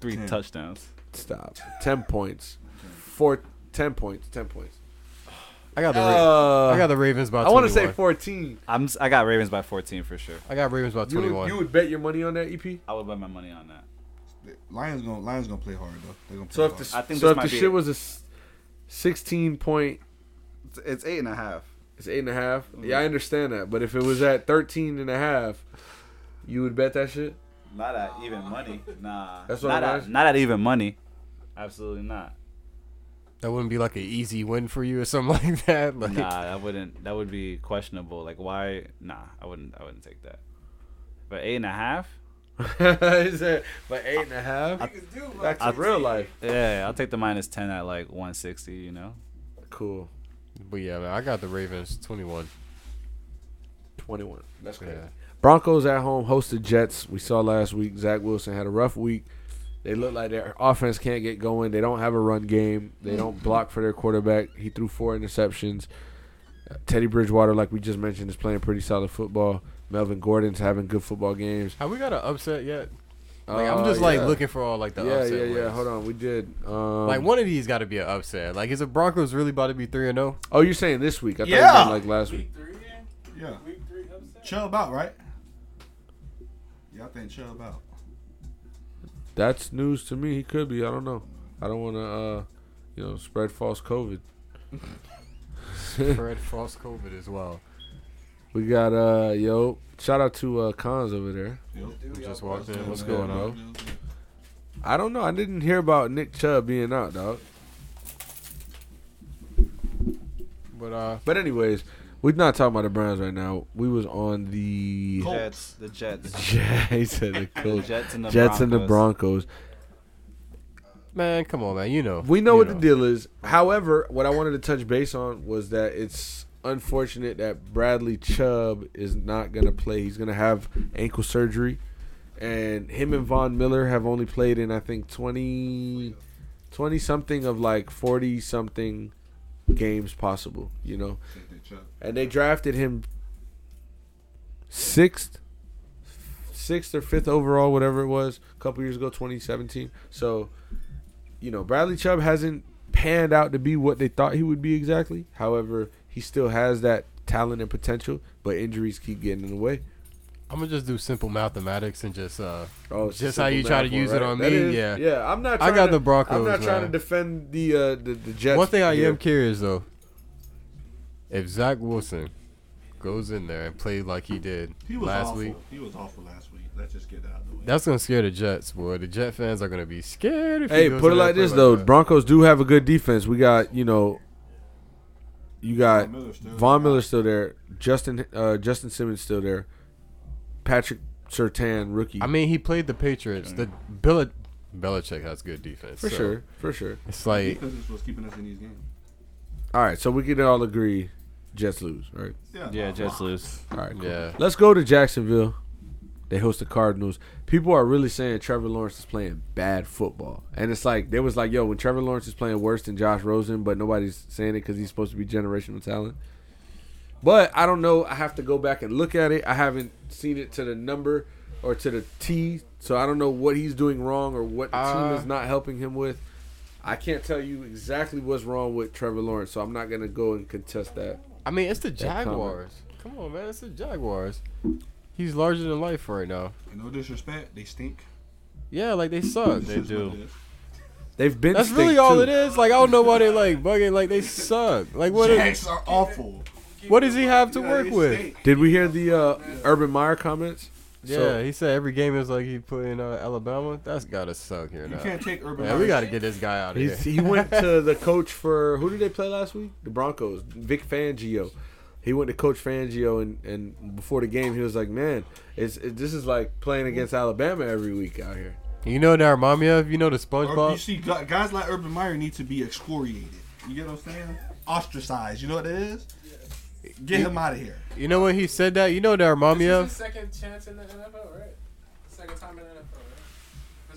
Three Ten. touchdowns. stop ten points, Four. Ten points, ten points. I got the Uh, I got the Ravens by. I want to say fourteen. I'm. s- I got Ravens by 14 for sure. I got Ravens by You, twenty would- one. you would bet your money on that E EP. I would bet my money on that. Lions gonna Lions gonna play hard though. They're gonna play So if hard. the I think so if the shit it. was a sixteen point, It's, it's eight and a half. it's eight and a half. Mm-hmm. Yeah, I understand that. But if it was at 13 and a half, you would bet that shit. Not at even money. Nah. That's what not I'm at, not at even money. Absolutely not. That wouldn't be like an easy win for you or something like that. Like, Nah, that wouldn't. That would be questionable. Like, why? Nah, I wouldn't. I wouldn't take that. But eight and a half. He said, but eight and a half. Niggas do, bro. Back to real life. Yeah, I'll take the minus ten at like 160. You know. Cool. But yeah, man, I got the Ravens twenty one. 21. That's crazy. Yeah. Broncos at home hosted Jets. We saw last week Zach Wilson had a rough week. They look like their offense can't get going. They don't have a run game. They don't block for their quarterback. He threw four interceptions. Uh, Teddy Bridgewater, like we just mentioned, is playing pretty solid football. Melvin Gordon's having good football games. Have we got an upset yet? Like, I'm Uh, just like yeah. looking for all like the Yeah, upset. yeah, yeah. wins. Hold on, we did. Um, Like one of these got to be an upset. Like is the Broncos really about to be three and oh? zero? Oh, you're saying this week? I thought Yeah. you meant like last week. Week three, yeah. yeah, Week three upset. Chubb out right. Yeah, I think Chubb out. That's news to me. He could be. I don't know. I don't want to, uh, you know, spread false COVID. spread false COVID as well. We got uh yo, shout out to uh Cons over there. Yep. Just walked in. What's Yeah, going bro. on? I don't know. I didn't hear about Nick Chubb being out, dog. But uh, But anyways, we're not talking about the Browns right now. We was on the Jets. The Jets. he said the The Colts. Jets and the Jets Broncos. and the Broncos. man, come on, man. You know. We know You what the deal is. However, what I wanted to touch base on was that it's unfortunate that Bradley Chubb is not going to play. He's going to have ankle surgery. And him and Von Miller have only played in, I think, 20, twenty something of like forty something games possible. You know, and they drafted him sixth, sixth or fifth overall, whatever it was, a couple years ago, 2017. So, you know, Bradley Chubb hasn't panned out to be what they thought he would be exactly. However, he still has that talent and potential, but injuries keep getting in the way. I'm gonna just do simple mathematics and just uh Oh, Just how you try to math one, use it on That me, is- yeah. yeah. I'm not. I Trying got to, the Broncos, I'm not trying to defend the uh, the, the Jets. One thing I here. am curious though, if Zach Wilson goes in there and played like he did He was last awful. week, He was awful last week. Let's just get that out of the way. that's gonna scare the Jets, boy. The Jet fans are gonna be scared. If he Hey, goes put it in there like this though: that. Broncos do have a good defense. We got you know, you got Von Miller's still Von there. Miller still there, Justin uh, Justin Simmons still there, Patrick Surtain rookie. I mean, he played the Patriots. The Bill Belichick has good defense for so sure, for sure. It's like Because it's what's keeping us in these games. All right, so we can all agree, Jets lose, right? Yeah, Jets lose. All right, cool. yeah. Let's go to Jacksonville. They host the Cardinals. People are really saying Trevor Lawrence is playing bad football, and it's like they was like, "Yo, when Trevor Lawrence is playing worse than Josh Rosen," but nobody's saying it because he's supposed to be generational talent. But I don't know. I have to go back and look at it. I haven't seen it to the number or to the T, so I don't know what he's doing wrong or what the team Uh, is not helping him with. I can't tell you exactly what's wrong with Trevor Lawrence, so I'm not gonna go and contest that. I mean, it's the. Jaguars. Come on, man, it's the Jaguars. He's larger than life right now. And no disrespect, they stink. Yeah, like they suck. They do. what it is. They've been. That's really all too. it is. Like I don't know why they like bugging. Like they suck. Like what? Jags Is, are awful. what does he have to Yeah, work with? stink. Did we hear the uh, Urban Meyer comments? Yeah, So- he said every game is like he put in uh, Alabama. That's gotta suck here You now. can't take Urban Man, we gotta get this guy out of here. He went to the coach for who did they play last week? The Broncos. Vic Fangio. He went to Coach Fangio, and, and before the game, he was like, "Man, it's it, this is like playing against Alabama every week out here." You know what that remind me of? You know the Ur- SpongeBob? You see, guys like Urban Meyer need to be excoriated. You get what I'm saying? Ostracized. You know what that is? Get him out of here. You know when he said that? You know what that remind me is of? second chance in the NFL, right? Second time in the NFL, right?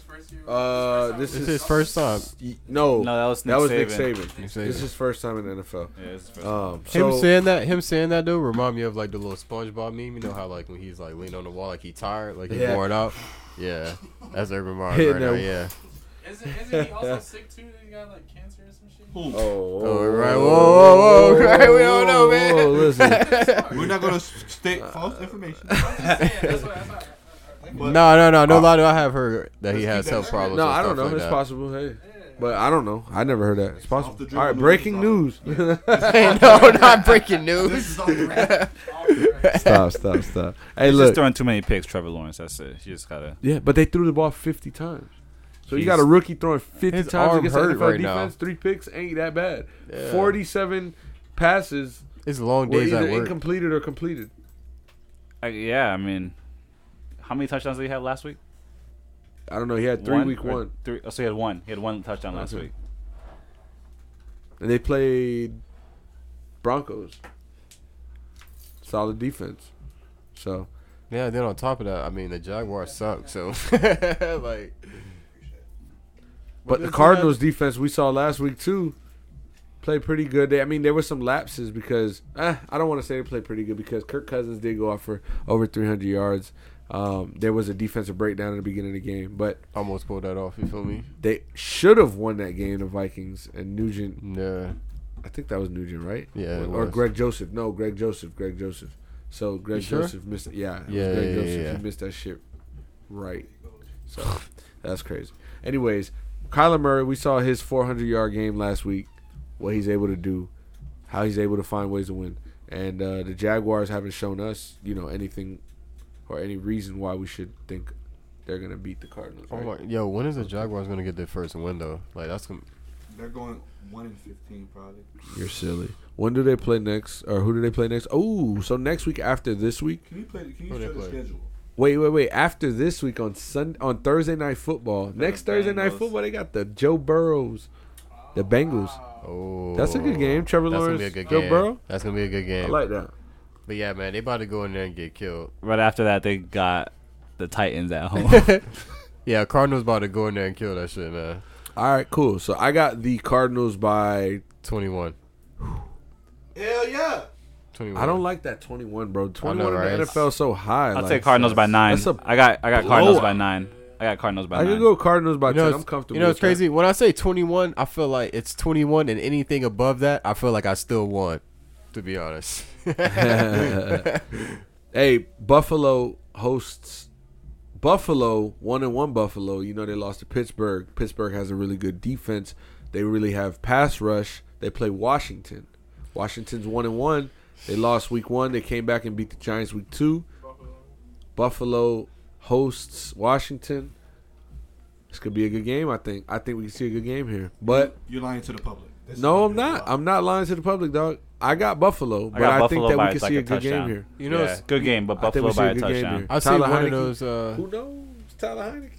His first year. Uh, this This is is his first time. No, No, that was Nick that was Nick Saban. Saban. This is his first time in the NFL. Yeah, it's first. Um, Him so saying that, him saying that though, remind me of like the little SpongeBob meme. You know how like when he's like leaning on the wall, like he tired, like he's Yeah. worn out. Yeah, that's Urban Meyer right now. them. Yeah. Isn't, isn't he also sick too? He got like cancer or some shit. Who? oh, Oh, right. Whoa, whoa, whoa. Right, we don't know, man. whoa, listen. We're not gonna state false information. I'm just saying, that's what, that's what I- But No, no, no, no Uh, lie. I have heard that he has health problems. no, I don't know. Like it's that. possible. Hey, but I don't know. I never heard that. It's possible. All right, breaking news. Hey, no, not breaking news. is off the record. off the record. stop, stop, stop. Hey, He's look. just throwing too many picks, Trevor Lawrence. That's it. You just gotta. Yeah, but they threw the ball 50 times. So you got a rookie throwing 50 his times against hurt NFL right now. defense. Three picks ain't that bad. Yeah. 47 passes It's long were days either at work. incompleted or completed. I, yeah, I mean, how many touchdowns did he have last week? I don't know. He had three One week or one. Three. Oh, so he had one. He had one touchdown last Okay. week. And they played Broncos. Solid defense. So, Yeah, then on top of that, I mean the Jaguars suck. So like, but the Cardinals defense we saw last week too played pretty good. They, I mean, there were some lapses because eh, I don't want to say they played pretty good because Kirk Cousins did go off for over 300 yards. Um, there was a defensive breakdown in the beginning of the game, but almost pulled that off. You feel me? they should have won that game. The Vikings and Nugent. Yeah, I think that was Nugent, right? Yeah, Or, or. Greg Joseph. No, Greg Joseph. Greg Joseph. So Greg You sure? Joseph missed. Yeah, it Yeah, Greg yeah, Joseph. yeah. He missed that shit. Right. So that's crazy. Anyways, Kyler Murray. We saw his 400 yard game last week. What he's able to do, how he's able to find ways to win, and uh, the Jaguars haven't shown us, you know, anything or any reason why we should think they're gonna beat the Cardinals. Oh my, yo, when is the Jaguars gonna get their first win though? Like that's gonna, They're going one in fifteen probably. You're silly. When do they play next? Or who do they play next? Oh, so next week after this week. Can you play? Can you show the schedule? Wait, wait, wait. After this week on Sun on Thursday night football. Next Thursday night football, they got the Joe Burrows, the Bengals. Ah. oh, That's a good game. Trevor That's gonna Lawrence, be a good Joe game. Burrow. That's gonna be a good game. I like that. But yeah, man, they about to go in there and get killed. Right after that, they got the Titans at home. Yeah, Cardinals about to go in there and kill that shit, man. All right, cool. So I got the Cardinals by. 21. Hell yeah. 21. I don't like that twenty-one, bro. Twenty-one right? in the NFL so high. I'll like, take Cardinals by nine. that's a I got I got Cardinals by nine. I got Cardinals by I nine. could go Cardinals by You know, ten. I'm comfortable. you know, it's with that. crazy. When I say 21, I feel like it's 21 and anything above that, I feel like I still won, to be honest. hey, Buffalo hosts Buffalo one and one. Buffalo, you know they lost to Pittsburgh. Pittsburgh has a really good defense. They really have pass rush. They play Washington. Washington's one and one. They lost week one. They came back and beat the Giants week two. Buffalo hosts Washington. This could be a good game. I think. I think we can see a good game here. But You're lying to the public. This no, I'm not. I'm not lying to the public, dog. I got Buffalo, but got I, Buffalo think that we can like see a a good game here. You know, yeah, it's- good game, but I think we Buffalo see by a a good game touchdown. here. I see Tyler one Heinicke. of those. Uh, Who knows? Tyler Heinicke.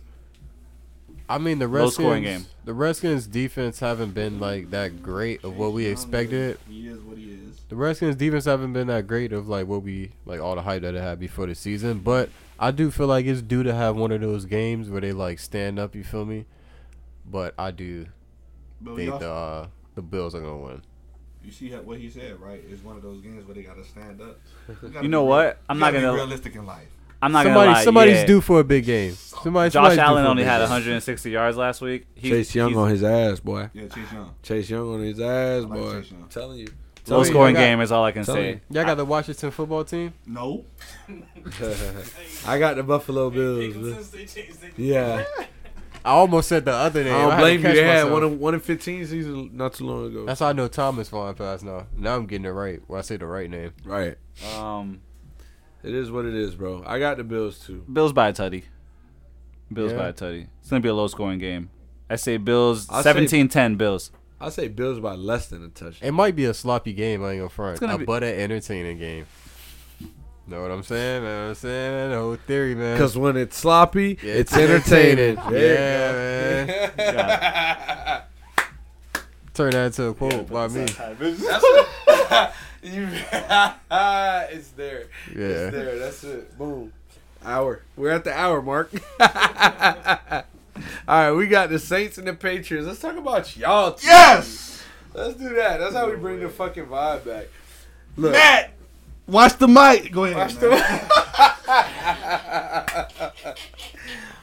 I mean, the Low Redskins. scoring game. The Redskins defense haven't been like that great of what we expected. is- He is what he is. The Redskins defense haven't been that great of like what we like all the hype that it had before the season. But I do feel like it's due to have one of those games where they like stand up. You feel me? But I do But think y'all- the uh, the Bills are gonna win. You see how, what he said, right? It's one of those games where they got to stand up. gotta You know be what? I'm not gotta gonna- be realistic in life. I'm not Somebody, gonna lie. somebody's yeah. due for a big game. Somebody, Josh somebody's due Allen for a only had 160 yards last week. He, Chase Young on his ass, boy. Yeah, Chase Young. Chase Young on his ass, like boy. Chase Young. I'm telling you. low Tell me, scoring y'all got- game is all I can say. me. Y'all got the Washington football team. No. I got the Buffalo Bills. Yeah, I almost said the other name. I don't had to blame you. catch They had myself. one of one in fifteen seasons not too long ago. That's how I know Thomas flying past now. Now I'm getting it right. When I say the right name. right. Um, It is what it is, bro. I got the Bills too. Bills by a tutty. Bills Yeah. by a tutty. It's gonna be a low scoring game. I say Bills I'll 17-10 Bills. I say Bills by less than a touchdown. It might be a sloppy game. I ain't gonna front. It's gonna Uh, be- but an entertaining game. Know what I'm saying? Know what I'm saying? The whole theory, man. Because when it's sloppy, Yeah, it's entertaining. Yeah, There man. God. Turn that into a quote by me. You, it's there. Yeah. It's Yeah. there. That's it. Boom. Hour. We're at the hour mark. All right, we got the Saints and the Patriots. Let's talk about y'all. team. Yes. Let's do that. That's how we bring the fucking vibe back. Look. Matt. Watch the mic. Go ahead. Watch man. the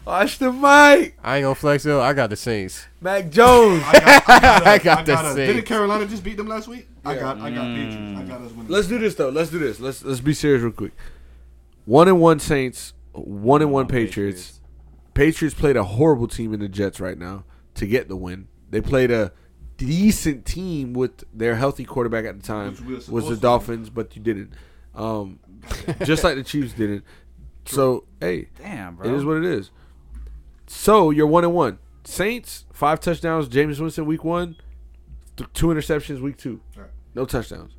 Watch the mic. I ain't gonna flex though. I got the Saints. Mac Jones. I got, I got, I got the us. Didn't Carolina just beat them last week? I got, I got Patriots. I got us winning. Let's do this though. Let's do this. Let's let's be serious real quick. One and one Saints, one and one Patriots. Patriots played a horrible team in the Jets right now to get the win. They played a decent team with their healthy quarterback at the time Which we were was the. Dolphins, but you didn't. Um, just like the Chiefs didn't. So hey, Damn, bro. it is what it is. So you're one and one. Saints five touchdowns. Jameis Winston week one, th- two interceptions week two, Right. no touchdowns.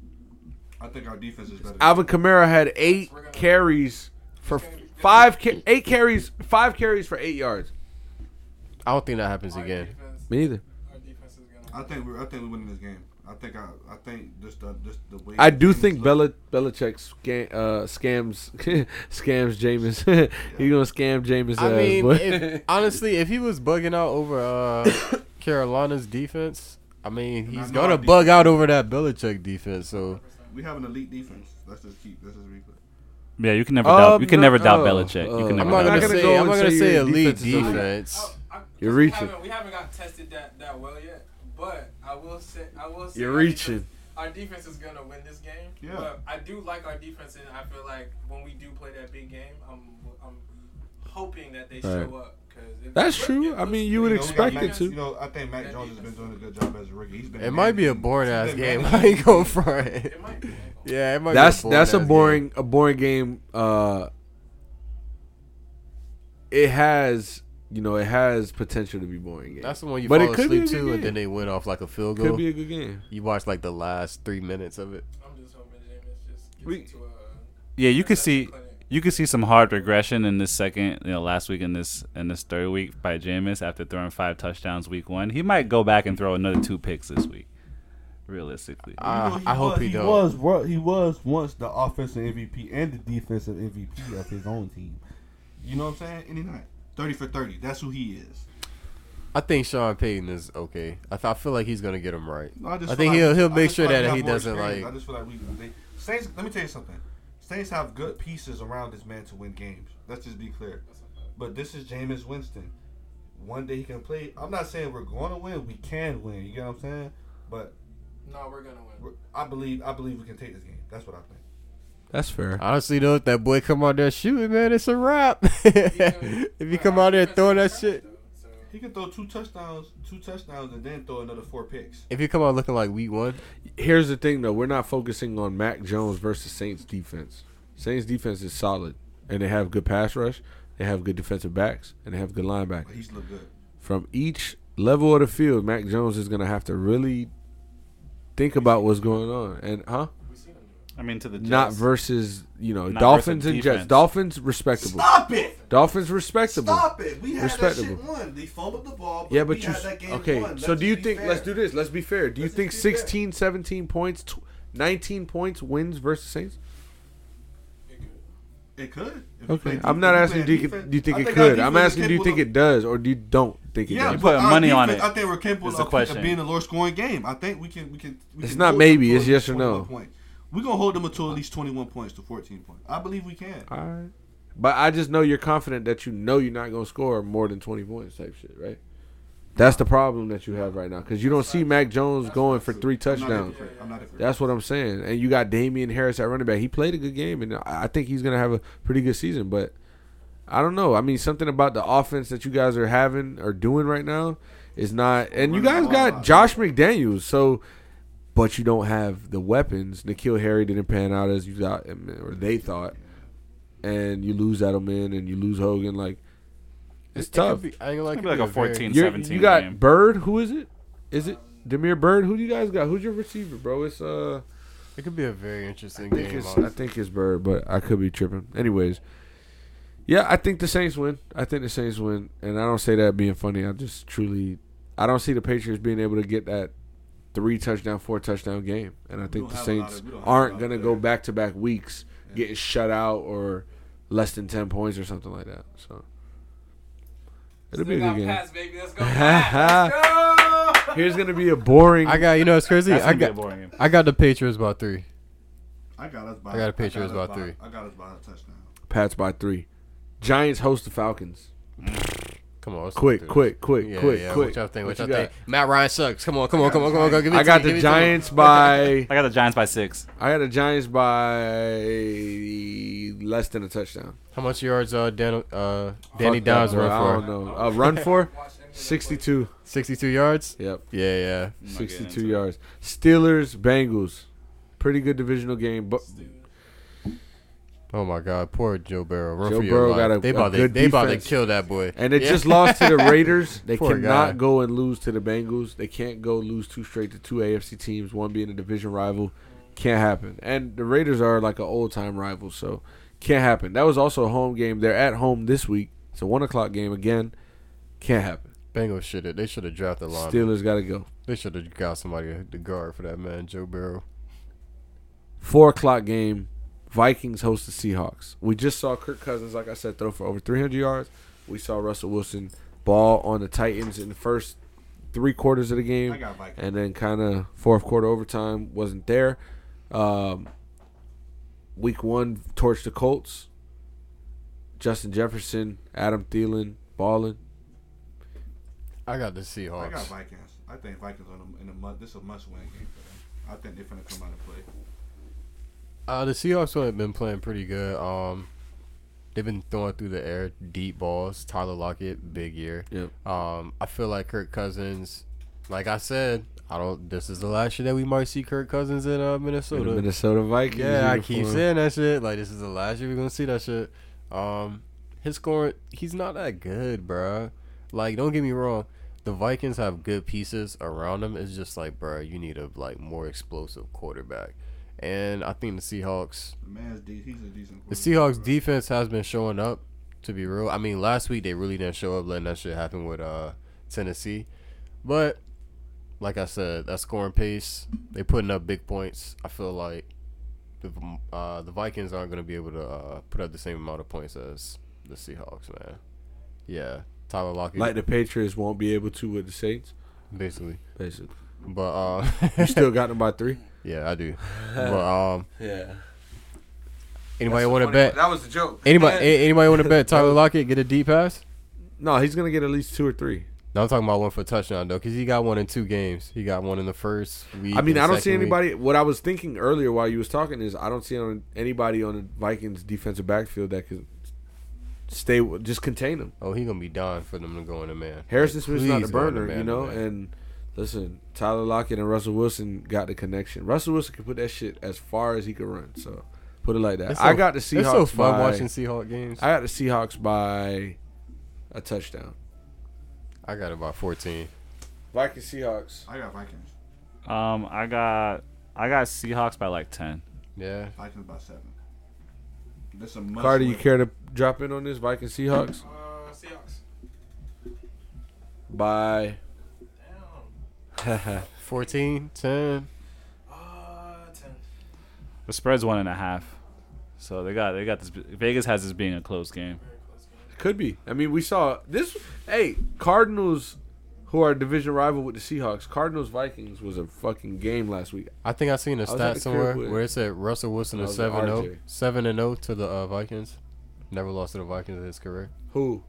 I think our defense is better. Alvin Kamara had eight carries for five, ca- eight carries, five carries for eight yards. I don't think that happens Our again. defense- Me neither. our defense is gonna I think we're, I think we're winning this game. I think I, I think just the, just the way. I do think look- Bella Belichick scam, uh, scams scams Jameis. He's gonna scam Jameis. I ass, mean, if, honestly, if he was bugging out over uh, Carolina's defense, I mean, And I he's gonna our bug out over that Belichick defense. So we have an elite defense. Let's just keep. Let's just replay. Yeah, you can never Um, doubt. You can no- never doubt oh, Belichick. You can I'm never I'm not doubt gonna gonna go say I'm not gonna say say elite defense defense. I- You're we reaching. haven't- We haven't got tested that, that well yet, but I will say I will say You're our reaching. defense- Our defense is gonna win this game. Yeah. But I do like our defense, and I feel like when we do play that big game, I'm I'm hoping that they Right. show up. Cause That's true. I mean, you would You know, we got expect Mac- it to. You know, I think Mac Jones has been doing a good job as a rookie. He's been. It might be a boring ass game. I managing- ain't going for it. It might be. Yeah, it might. That's be a that's a boring-ass boring a boring game. Uh, it has you know, it has potential to be boring. Game. That's the one you but fall asleep to, and then they went off like a field goal. Could be a good game. You watched like the last three minutes of it. I'm just hoping James just we, a, uh, yeah, you could see. You could see some hard regression in this second, you know, last week in this in this third week by Jameis after throwing five touchdowns week one. He might go back and throw another two picks this week. Realistically, uh, I was, hope he, he. Was he was once the offensive MVP and the defensive MVP of his own team. You know what I'm saying? Any night. 30 for 30. That's who he is. I think Sean Payton is okay. I, th- I feel like he's gonna get him right. No, I, I, think like he'll he'll make sure like that he doesn't like. I just feel like we they, Saints. Let me tell you something. Saints have good pieces around this man to win games. Let's just be clear. But this is Jameis Winston. One day he can play. I'm not saying we're going to win. We can win. You get what I'm saying? But no, we're gonna win. I believe. I believe we can take this game. That's what I think. That's fair. Honestly though, if that boy come out there shooting, man, it's a wrap. if you come out there throwing that shit, He can throw two touchdowns, two touchdowns, and then throw another four picks. if you come out looking like week one, Here's the thing, though. We're not focusing on Mac Jones versus Saints defense. Saints defense is solid, and they have good pass rush. They have good defensive backs, and they have good linebackers. But he's look good. From each level of the field, Mac Jones is going to have to really think about what's going on. And huh? I mean, to the Jets. Not versus you know Not Dolphins versus and Jets. Dolphins respectable. Stop it! Dolphins respectable. Stop it! We had that Respectable. shit won. They fumbled the ball. But Yeah, we but you had that game okay? won. So Let's do you just be think? Let's do this. Let's be fair. Do you Let's think just be fair. 16, 17 points, tw- 19 points wins versus Saints? It could. If you Okay, play I'm not if asking. Do you, defense- do you think I it our could? I'm defense is asking. Do you capable think of- it does, or do you don't think it Yeah, does? put but our money on defense, it, I think we're capable is of, the of question. being a lower scoring game. I think we can. We can. We It's can not maybe, it's yes or no. 21 Points. We're gonna hold them until at least 21 points to 14 points. I believe we can. All right. But I just know you're confident that you know you're not going to score more than 20 points type shit, right? That's the problem that you have right now because you don't see Mac Jones going for three touchdowns. afraid. I'm not afraid. That's what I'm saying. And you got Damien Harris at running back. He played a good game, and I I think he's going to have a pretty good season. But I don't know. I mean, something about the offense that you guys are having or doing right now is not. And you guys got Josh McDaniels, so. But you don't have the weapons. N'Keal Harry didn't pan out as you thought, or they thought and you lose Edelman and you lose Hogan. Like it's it could tough. be- I ain't gonna it Maybe could like a very- 14. You're- 17 you got game. Bird. Who is it? Is it Demir Bird? Who do you guys got? Who's your receiver, bro? It's uh, It could be a very interesting I game. I think it's Bird, but I could be tripping. Anyways, yeah, I think the Saints win. I think the Saints win, and I don't say that being funny. I just truly, I don't see the Patriots being able to get that three touchdown, four touchdown game, and I think the have a lot Saints of- we don't have a aren't gonna go back to back weeks getting shut out or less than ten points or something like that. So it'll be a good game. Pass, baby. Let's go. Let's go. Here's gonna be a boring. I got you know it's crazy. That's I gonna be a got boring game. I got the Patriots about three. I got us by. I got a Patriots us by by- three. I got us by a touchdown. Pats by three. Giants host the Falcons. Mm. Come on, Quick, quick, quick, Yeah, quick, yeah. quick. What y'all think? What, What y'all think? Matt Ryan sucks. Come on, come on, come on, come on, come on. Give it I got me, the give me. Giants by. I got the Giants by six. I got the Giants by less than a touchdown. How much yards uh, Dan, uh Danny Fuck that, Downs bro. I run don't for? know. Uh, run for Watch them in the 62. 62 yards. Yep, Yeah, yeah. I'm not getting 62 yards. Steelers, Bengals. Pretty good divisional game, but Oh my God, poor Joe Burrow. Run Joe Burrow got a- they a about to, good they about to kill that boy. and they Yeah. just lost to the Raiders. They Poor cannot guy. go and lose to the Bengals. They can't go lose two straight to two AFC teams, one being a division rival. Can't happen. And the Raiders are like an old time rival, so can't happen. That was also a home game. They're at home this week. It's a one o'clock game again. Can't happen. Bengals should have. They should have drafted a line. Steelers got to go. They should have got somebody to guard for that man, Joe Burrow. Four o'clock game. Vikings host the Seahawks. We just saw Kirk Cousins, like I said, throw for over 300 yards. We saw Russell Wilson ball on the Titans in the first three quarters of the game. I got Vikings. and then kind of fourth quarter overtime wasn't there. Um, week one torched the Colts. Justin Jefferson, Adam Thielen, balling. I got the Seahawks. I got Vikings. I think Vikings on a, in a must. This is a must-win game for them. I think they're gonna come out and play. Uh, the Seahawks have been playing pretty good. Um, they've been throwing through the air deep balls. Tyler Lockett, big year. Yep. Um, I feel like Kirk Cousins, like I said, I don't. This is the last year that we might see Kirk Cousins in uh, Minnesota. the Minnesota Vikings. Yeah, I keep saying that shit. Like this is the last year we're gonna see that shit. Um, his scoring, he's not that good, bruh. Like, don't get me wrong, the Vikings have good pieces around them. It's just like, bruh, you need a like more explosive quarterback. And I think the Seahawks, The man's de- he's a decent. the Seahawks bro. defense has been showing up. To be real, I mean, last week they really didn't show up, letting that shit happen with uh Tennessee. But like I said, that scoring pace, they putting up big points. I feel like the uh, the Vikings aren't going to be able to uh, put up the same amount of points as the Seahawks, man. Yeah, Tyler Lockett, Like the Patriots won't be able to with the Saints, basically. basically. But uh, You still got them by three. Yeah, I do. But um, Yeah. anybody want to bet? That was the joke. Anybody a- anybody want to bet Tyler Lockett get a deep pass? No, he's gonna get at least two or three. No, I'm talking about one for a touchdown though, because he got one in two games. He got one in the first week. I mean, and I don't see second week. anybody. What I was thinking earlier while you was talking is I don't see on anybody on the Vikings defensive backfield that could stay just contain him. Oh, he gonna be dying for them to go in a man. Harrison Smith's not the Please go in the burner, man you know. man. And listen, Tyler Lockett and Russell Wilson got the connection. Russell Wilson can put that shit as far as he could run. So put it like that. It's I got the Seahawks. It's so fun by, watching Seahawks games. I got the Seahawks by a touchdown. I got about 14. Vikings Seahawks. I got Vikings. Um, I got I got Seahawks by like ten. Yeah. Vikings by seven. This a must Carter, you care to drop in on this Vikings Seahawks Uh, Seahawks. by? Damn. 14, 10. Uh, ten. The spread's one and a half. So they got they got this. Vegas has this being a close game. Very. Could be. I mean, we saw this. Hey, Cardinals, who are a division rival with the Seahawks. Cardinals Vikings was a fucking game last week. I think I seen a I was at stat somewhere where it said Russell Wilson is was 7 0. 7 and 0 to the uh, Vikings. Never lost to the Vikings in his career. Who?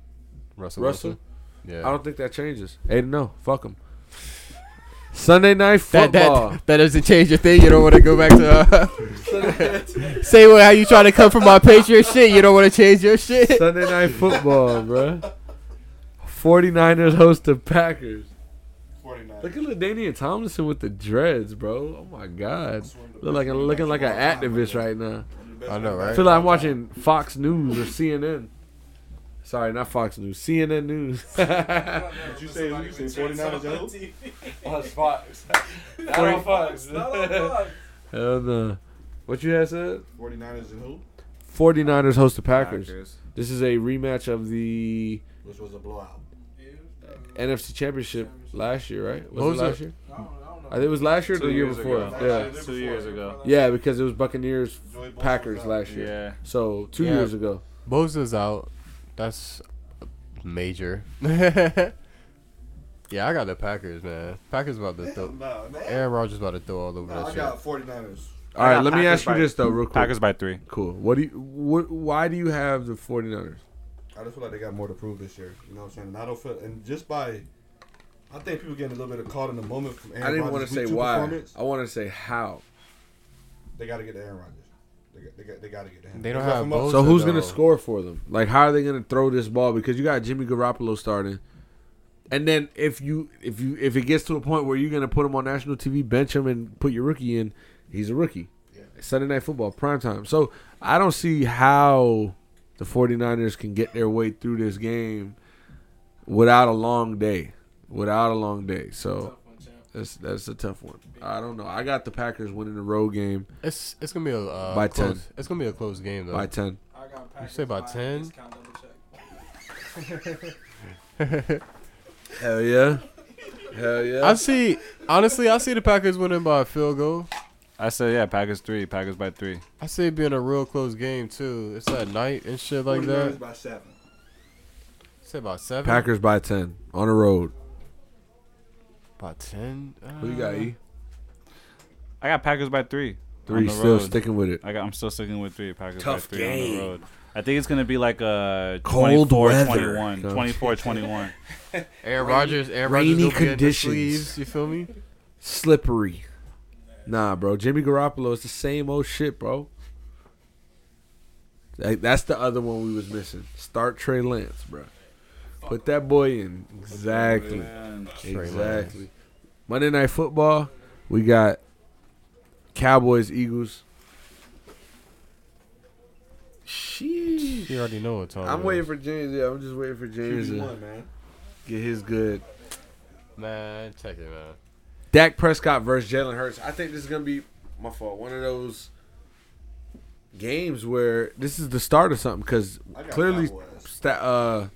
Russell, Russell? Wilson. Yeah. I don't think that changes. Eight to no. Fuck them. Sunday night That, football. that, that doesn't change your thing. You don't want to go back to. Uh, say what, how you trying to come from my Patriot shit. You don't want to change your shit. Sunday night football, bro. 49ers host the Packers. 49. Look at LaDainian Tomlinson with the dreads, bro. Oh my god. Look like looking like an activist right now. I know, I feel like I'm watching Fox News or CNN. Sorry, not Fox News. CNN News. Did you say you say 49ers and who? Oh, it's Fox. Not on Fox. Not on Fox. Hell no. What you had said? 49ers and who? 49ers host the Packers. This is a rematch of the Which was a blowout. NFC Championship last year, right? Was What was it last it? year? I don't, I don't know. I think it was last year or Two the year before. ago. Yeah. Two years ago. Yeah, because it was Buccaneers Packers last year. Yeah. So two Yeah. years ago. Bosa's out. That's major. yeah, I got the Packers, man. Packers about to throw. No, no. Aaron Rodgers about to throw all over No, that I shit. got 49ers. All right, got let me ask you by- this though, real quick. Packers by three. Cool. What do you? What, why do you have the 49ers? I just feel like they got more to prove this year. You know what I'm saying? And I don't feel, and just by, I think people getting a little bit of caught in the moment from Aaron I didn't want to Rodgers' say week two why. performance. I want to say how. They got to get to Aaron Rodgers. They got, they got, they got to get to him. They don't got have him up- Bosa. So who's though. gonna score for them? Like, how are they gonna throw this ball? Because you got Jimmy Garoppolo starting, and then if you if you if it gets to a point where you're gonna put him on national TV, bench him and put your rookie in, he's a rookie. Sunday night football, prime time. So I don't see how the 49ers can get their way through this game without a long day. Without a long day. So Tough one, champ. That's that's a tough one. I don't know. I got the Packers winning the road game It's it's gonna be a uh, By close, 10. It's gonna be a close game though. by ten. I got Packers say by by 10? discount double check. Hell yeah. Hell yeah. I see. Honestly, I see the Packers winning by a field goal. I said yeah, Packers three. Packers by three. I see it being a real close game too. It's at night and shit like 49ers that. by seven. Say about seven. Packers by ten on the road. By ten. Who you got? Uh, E I got Packers by three. three. Still road. sticking with it. I got. I'm still sticking with three. Packers Tough by three on game. the road. I think it's gonna be like a Cold 24, weather. 21, Coach. 24, 21. Aaron Rodgers. Aaron rainy Rodgers gonna be in the conditions. sleeves. You feel me? Slippery. Nah, bro. Jimmy Garoppolo is the same old shit, bro. That- That's the other one we was missing. Start Trey Lance, bro. Put that boy in. Exactly. Exactly. Monday Night Football. We got Cowboys, Eagles. Sheesh. You already know what time. I'm waiting for James. Yeah, I'm just waiting for James to man. get his good. Man, check it, man. Dak Prescott versus Jalen Hurts. I think this is gonna be my fault. One of those games where this is the start of something because clearly, sta- uh,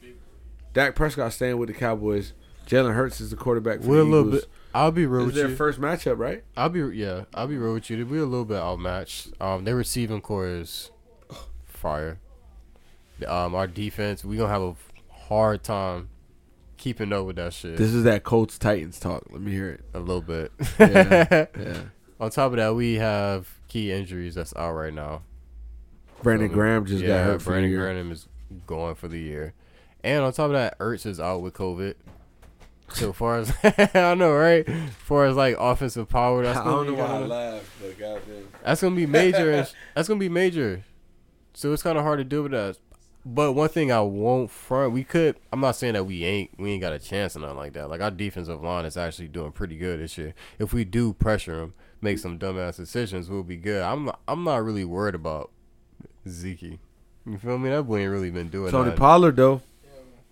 Dak Prescott staying with the Cowboys. Jalen Hurts is the quarterback for We're a little Eagles. bit. I'll be real This with is their you. first matchup, right? I'll be yeah. I'll be real with you. We're a little bit outmatched. Um, their receiving core is fire. Um, our defense, we gonna have a hard time keeping up with that shit This is that Colts Titans talk. Let me hear it. a little bit. Yeah. Yeah. On top of that, we have key injuries that's out right now. Brandon So, Graham just got hurt Brandon year. Graham is going for the year, and on top of that, Ertz is out with COVID. So far as I know, right? As far as like offensive power, that's I gonna don't be know why I kinda- laughed, but that's gonna be major. and- that's gonna be major. So it's kind of hard to deal with that. But one thing I won't front, we could. I'm not saying that we ain't we ain't got a chance or nothing like that. Like our defensive line is actually doing pretty good this year. If we do pressure them, make some dumbass decisions, we'll be good. I'm not, I'm not really worried about Zeke. You feel me? That boy ain't really been doing that. Tony nothing. Pollard though.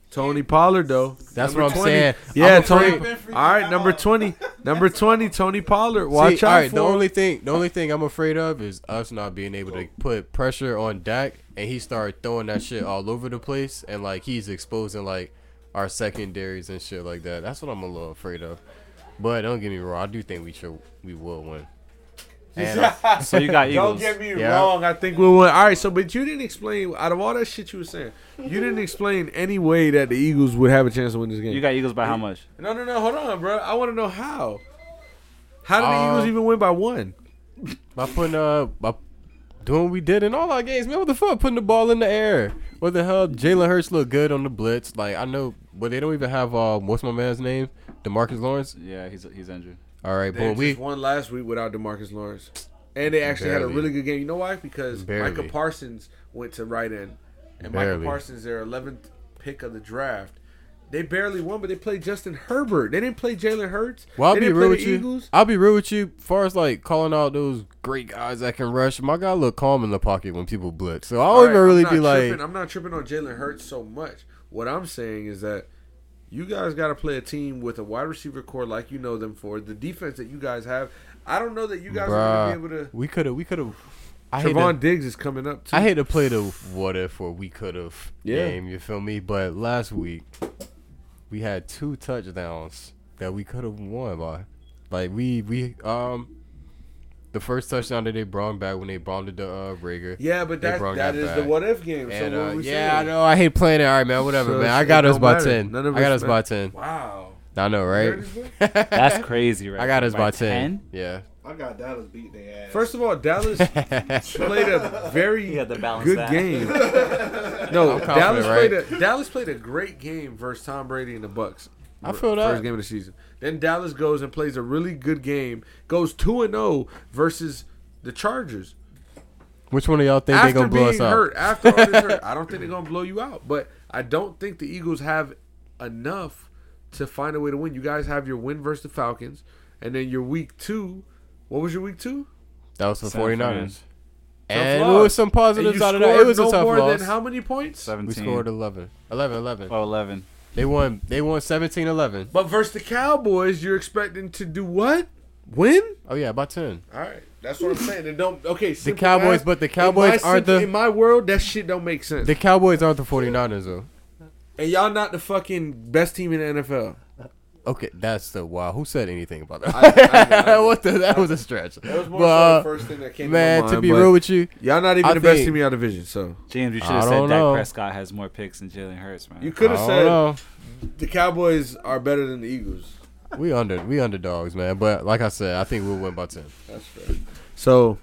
Tony Pollard though. That's Number what I'm 20. saying. Yeah, I'm Tony. All right, number twenty. Number twenty, Tony Pollard. Watch See, out all right, for the him. only thing the only thing I'm afraid of is us not being able to put pressure on Dak and he start throwing that shit all over the place and like he's exposing like our secondaries and shit like that. That's what I'm a little afraid of. But don't get me wrong, I do think we should we will win. And uh, So you got Eagles. Don't get me Yeah. wrong. I think we won. All right, so but you didn't explain out of all that shit you were saying. You didn't explain any way that the Eagles would have a chance to win this game. You got Eagles by how much? no, no, no. Hold on, bro. I want to know how. How did the Um, Eagles even win by one? by putting uh by doing what we did in all our games, man, what the fuck? Putting the ball in the air. What the hell? Jalen Hurts looked good on the blitz. Like I know, but they don't even have uh what's my man's name? DeMarcus Lawrence. Yeah, he's he's injured. All right, They but we just won last week without DeMarcus Lawrence, and they actually had a really good game. You know why? Because Barely. Micah Parsons went to right end, and Barely. Micah Parsons, their 11th pick of the draft. They barely won, but they played Justin Herbert. They didn't play Jalen Hurts. Well, I'll they be real with you. Eagles. I'll be real with you. Far as like calling out those great guys that can rush, my guy look calm in the pocket when people blitz. So I don't right, even really be not like. I'm not tripping on Jalen Hurts so much. What I'm saying is that you guys got to play a team with a wide receiver core like you know them for the defense that you guys have. I don't know that you guys are going to be able to. we could have, we could have. I hate, Trevon to, Diggs is coming up too. I hate to play the what if or we could have Yeah. game. You feel me? But last week we had two touchdowns that we could have won by. Like we we um. The first touchdown that they brought back when they brought the uh, Reagor. yeah, but They that brought that that is the what if game. And, so uh, are we yeah, I know. I hate playing it. All right, man. Whatever, So man. I got us don't by matter. ten. None of I got us us by ten. Wow. I know, right? heard this, bro? That's crazy, right? I got us By by ten. Yeah. I got Dallas beat their ass. First of all, Dallas played a very You had to balance good that. game. no, Dallas right? played a Dallas played a great game versus Tom Brady and the Bucks. I feel that. first game of the season. Then Dallas goes and plays a really good game, goes two and zero versus the Chargers. Which one of y'all think they after gonna blow being us out? hurt, after all this hurt, I don't think they're gonna blow you out. But I don't think the Eagles have enough to find a way to win. You guys have your win versus the Falcons, and then your week two. What was your week two? That was the San 49ers. Fran. And Tough there was some positives you out of that. It was no a tough more loss. than how many points? 17. We scored 11. 11 11. Oh, 11. They won they won 17-11. But versus the Cowboys, you're expecting to do what? Win? Oh yeah, about 10. All right, that's what I'm saying. It don't okay. The Cowboys, but the Cowboys aren't simple- the in my world. That shit don't make sense. the Cowboys aren't the 49ers though. and y'all not the fucking best team in the NFL. Okay, that's the wow. Who said anything about that? I- I- I- what the? That was a stretch. That was more But, so the first thing that came man, to my mind. Man, to be real with you, y'all not even I the best think- team in your division. So James, you should have said don't Dak. Prescott has more picks than Jalen Hurts, man. you could have said know. the Cowboys are better than the Eagles. We under we underdogs, man. But like I said, I think we'll win by 10. That's fair. So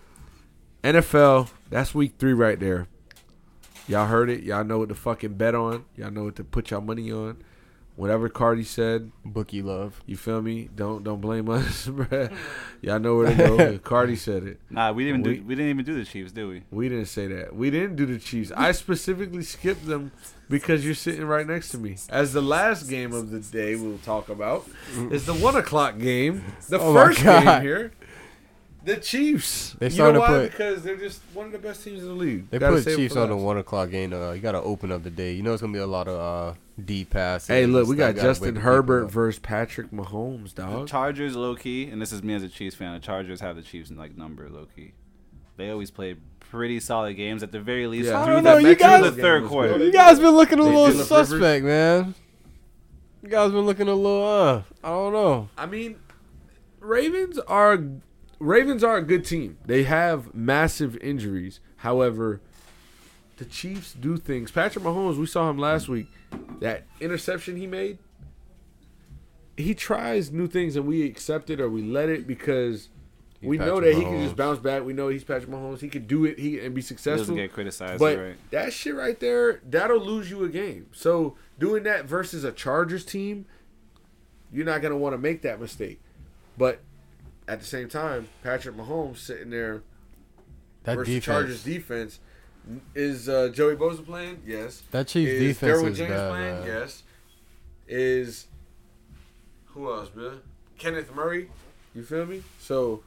NFL, that's week three right there. Y'all heard it. Y'all know what to fucking bet on. Y'all know what to put y'all money on. Whatever Cardi said, Bookie love. you feel me? Don't don't blame us, bruh. Y'all know where to go. Cardi said it. Nah, we didn't We- do. We didn't even do the Chiefs, did we? We didn't say that. We didn't do the Chiefs. I specifically skipped them because you're sitting right next to me. As the last game of the day we'll talk about is the one o'clock game. The Oh first game here. The Chiefs. They you know why? Put, because they're just one of the best teams in the league. They Gotta put Chiefs on the one o'clock game. Uh, you got to open up the day. You know it's gonna be a lot of uh, deep passes. Hey, look, we got Gotta Justin Herbert versus Patrick Mahomes, dog. The Chargers, low key, and this is me as a Chiefs fan. The Chargers have the Chiefs in like number, low key. They always play pretty solid games at the very least Yeah. I through don't the, know, you through guys- the third quarter. You guys been looking a They little Philip Rivers. suspect, man. You guys been looking a little uh. I don't know. I mean, Ravens are Ravens are a good team. They have massive injuries. However, the Chiefs do things. Patrick Mahomes, we saw him last week. That interception he made, he tries new things and we accept it or we let it because He's we know Patrick that he can just bounce back. We know he's Patrick Mahomes. He can do it. He and be He doesn't successful. get criticized, But right? that shit right there, that'll lose you a game. So doing that versus a Chargers team, you're not gonna want to make that mistake. But at the same time, Patrick Mahomes sitting there That versus defense. Chargers defense. Is uh, Joey Bosa playing? Yes. That Chiefs is defense Derwin is James bad, playing? man. Yes. Is who else, man? Kenneth Murray. You feel me? So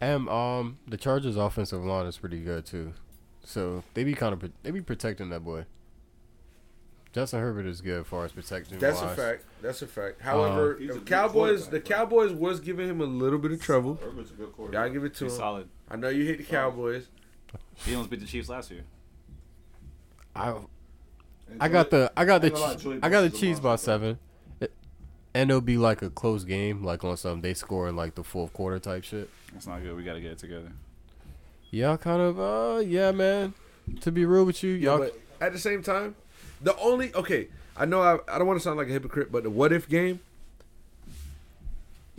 And um, the Chargers' offensive line is pretty good too, so they be kind of they be protecting that boy. Justin Herbert is good as far as protecting. that's wise. a fact. That's a fact. However, He's a the Cowboys, the bro. Cowboys was giving him a little bit of trouble. Herbert's a good quarterback. Gotta give it to He's him. solid. I know you hate the Cowboys. He almost beat the Chiefs last year. I I got the I got the ain't gonna lie, Chi- Joey I got the Bosa's Chiefs by seven, It- and it'll be like a close game, like on some they score in like the fourth quarter type shit. That's not good. We got to get it together. Y'all kind of uh yeah man. To be real with you, y'all but at the same time, the only okay, I know I, I don't want to sound like a hypocrite, but the what if game,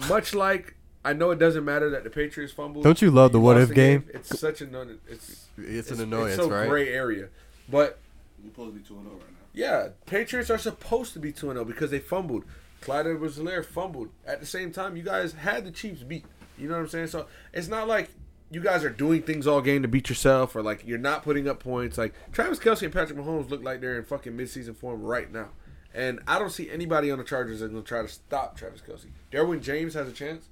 much like I know it doesn't matter that the Patriots fumbled. Don't you love the what if the game? It's such an un- it's it's, it's an annoyance, it's so right? gray area, but You're supposed to be 2 0 right now. yeah, Patriots are supposed to be two zero oh because they fumbled. Clyde Edwards-Helaire fumbled. At the same time, you guys had the Chiefs beat. You know what I'm saying? So it's not like you guys are doing things all game to beat yourself, or like you're not putting up points. Like Travis Kelce and Patrick Mahomes look like they're in fucking midseason form right now, and I don't see anybody on the Chargers that's gonna try to stop Travis Kelce. Derwin James has a chance,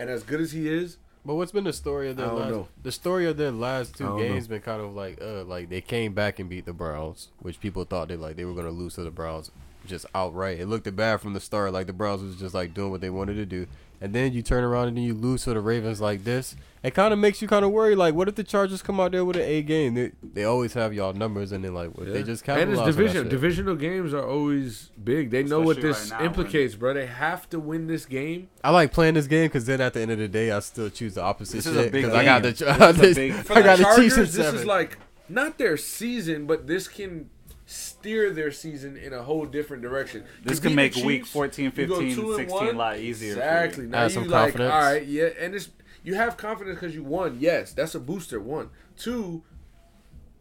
and as good as he is, But what's been the story of their I don't last? know. The story of their last I two don't games been kind of like uh like they came back and beat the Browns, which people thought they like they were gonna lose to the Browns just outright. It looked bad from the start, like the Browns was just like doing what they wanted to do, and then you turn around and then you lose to the Ravens like this. It kind of makes you kind of worry. Like, what if the Chargers come out there with an A game? They, they always have y'all numbers, and then like what if they just and capitalize it's on that division. Divisional games are always big. They know what this right now, implicates, bro. They have to win this game. I like playing this game because then at the end of the day, I still choose the opposite This is a big because I got the game. This big- I got the the Chiefs this seven. is like not their season, but this can steer their season in a whole different direction. This could make the week Chiefs, 14, you go 15, two and 16 a lot easier. for you. Exactly. Now Add you some like, confidence. all right, yeah, and it's you have confidence because you won. Yes, that's a booster. One, two,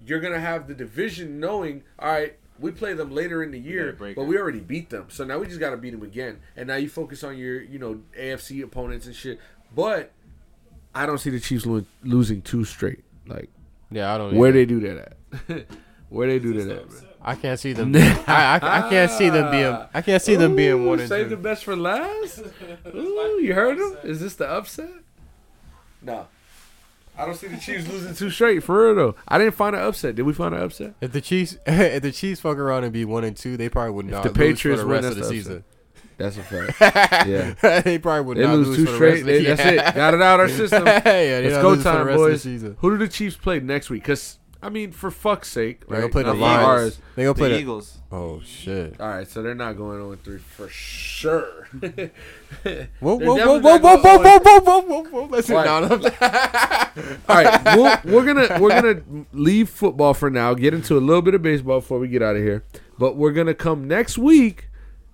you're gonna have the division knowing, all right. We play them later in the year, but it. we already beat them. So now we just got to beat them again. And now you focus on your, you know, AFC opponents and shit. But I don't see the Chiefs lo- losing two straight. Like yeah, I don't. where either. they do that at? where they do that at? Man? I can't see them. I, I I can't see them being. Ah. I can't see them being one and Save the best for last. Ooh, you heard him? Is this the upset? No. I don't see the Chiefs losing two straight for real though. I didn't find an upset. Did we find an upset? If the Chiefs, if the Chiefs fuck around and be one and two, they probably would not the lose Patriots for the win, rest of the that's the season. That's a fact. Yeah. they probably would They not lose lose two for the straight. rest of the They, that's it. Got it out our system. yeah, they Let's go losing for the time, rest of the boys. season. Who do the Chiefs play next week? Because I mean, for fuck's sake, They right? gonna play the Not Lions. ours. They gonna play The the Eagles. Oh shit! All right, so they're not going oh on three for sure. Whoa, They're whoa, whoa, definitely whoa, not whoa, whoa, going whoa, oh whoa, whoa, whoa, whoa! Listen, What? no, no. All right, we'll, we're gonna we're gonna leave football for now. Get into a little bit of baseball before we get out of here. But we're gonna come next week,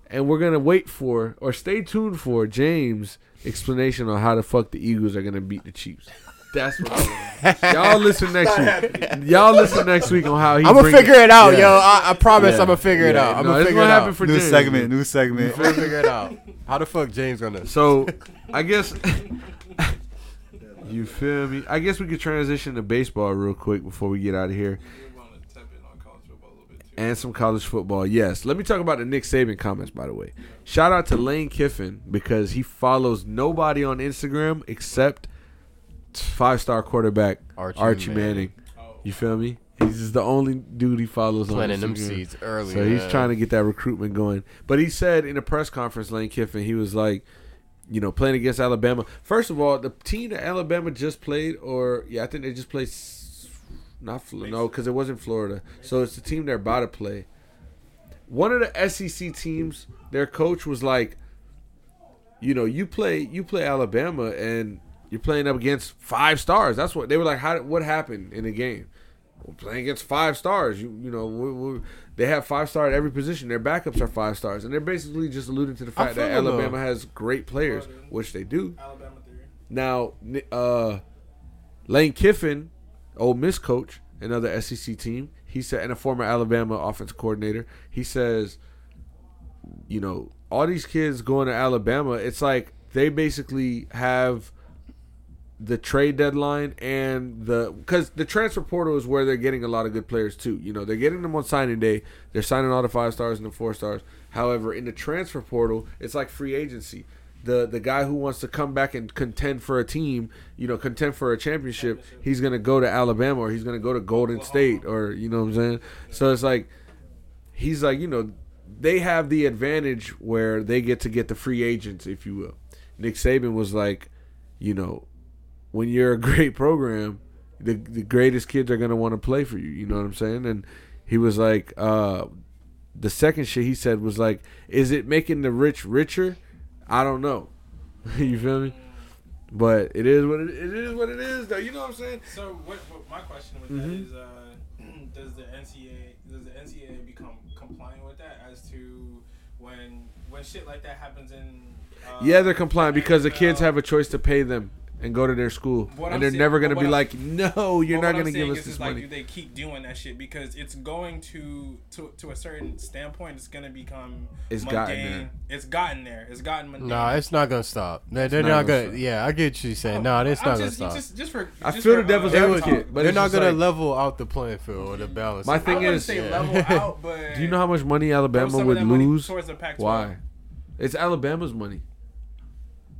and we're gonna wait for or stay tuned for James' explanation on how the fuck the Eagles are gonna beat the Chiefs. That's what I want. Y'all listen next week. Y'all listen next week on how he. I'm gonna figure it out, Yeah. yo. I, I promise Yeah. I'm gonna figure it out. I'm No, gonna figure gonna it happen out. for New James. segment, new segment. I'm gonna figure it out. How the fuck James gonna? So, I guess you feel me. I guess we could transition to baseball real quick before we get out of here, We want to tap in on college football a little bit too. and some college football. Yes, let me talk about the Nick Saban comments. By the way, shout out to Lane Kiffin because he follows nobody on Instagram except five star quarterback Archie Archie, Manning. Manning. You feel me? He's just the only dude he follows on Planting them seeds early. So he's man. trying to get that recruitment going. But he said in a press conference, Lane Kiffin, he was like, you know, playing against Alabama. First of all, the team that Alabama just played, or yeah, I think they just played, not Fl- no, because it wasn't Florida. So it's the team they're about to play. One of the SEC teams, their coach was like, you know, you play you play Alabama and you're playing up against five stars. That's what they were like. How what happened in the game? We're playing against five stars. You you know we, we, they have five star at every position. Their backups are five stars, and they're basically just alluding to the fact that feel them, though. Alabama has great players, which they do. Alabama theory. Now, uh, Lane Kiffin, Ole Miss coach, another SEC team, he said, and a former Alabama offense coordinator, he says, you know, all these kids going to Alabama, it's like they basically have the trade deadline and the because the transfer portal is where they're getting a lot of good players too. You know, they're getting them on signing day. They're signing all the five stars and the four stars. However, in the transfer portal, it's like free agency. The the guy who wants to come back and contend for a team, you know, contend for a championship, he's gonna go to Alabama or he's gonna go to Golden State or you know what I'm saying. So it's like he's like you know they have the advantage where they get to get the free agents, if you will. Nick Saban was like, you know, when you're a great program, the the greatest kids are gonna want to play for you. You know what I'm saying? And he was like, uh, the second shit he said was like, is it making the rich richer? I don't know. you feel me? But it is what it, it is. What it is, though. You know what I'm saying? So what, what my question with Mhm. that is, uh, does the NCAA does the NCAA become compliant with that as to when when shit like that happens in? Uh, Yeah, they're compliant because the kids have a choice to pay them and go to their school, What and I'm they're saying- never gonna be I'm- like, no, you're not gonna I'm give saying us is, this is like, money. do they keep doing that shit? Because it's going to to to a certain standpoint, it's gonna become It's mundane. gotten there. It's gotten there. It's gotten mundane. Nah, it's not gonna stop. They're, they're not not, gonna gonna. Yeah, I get what you're saying. Oh, No, it's I'm not gonna stop. Just, just for, I just feel for, the devil's uh, They would- advocate, but they're it's not gonna like- level out the playing field or the balance. My thing is- say Yeah. level out, but Do you know how much money Alabama would lose? towards the Pac-12. Why? It's Alabama's money.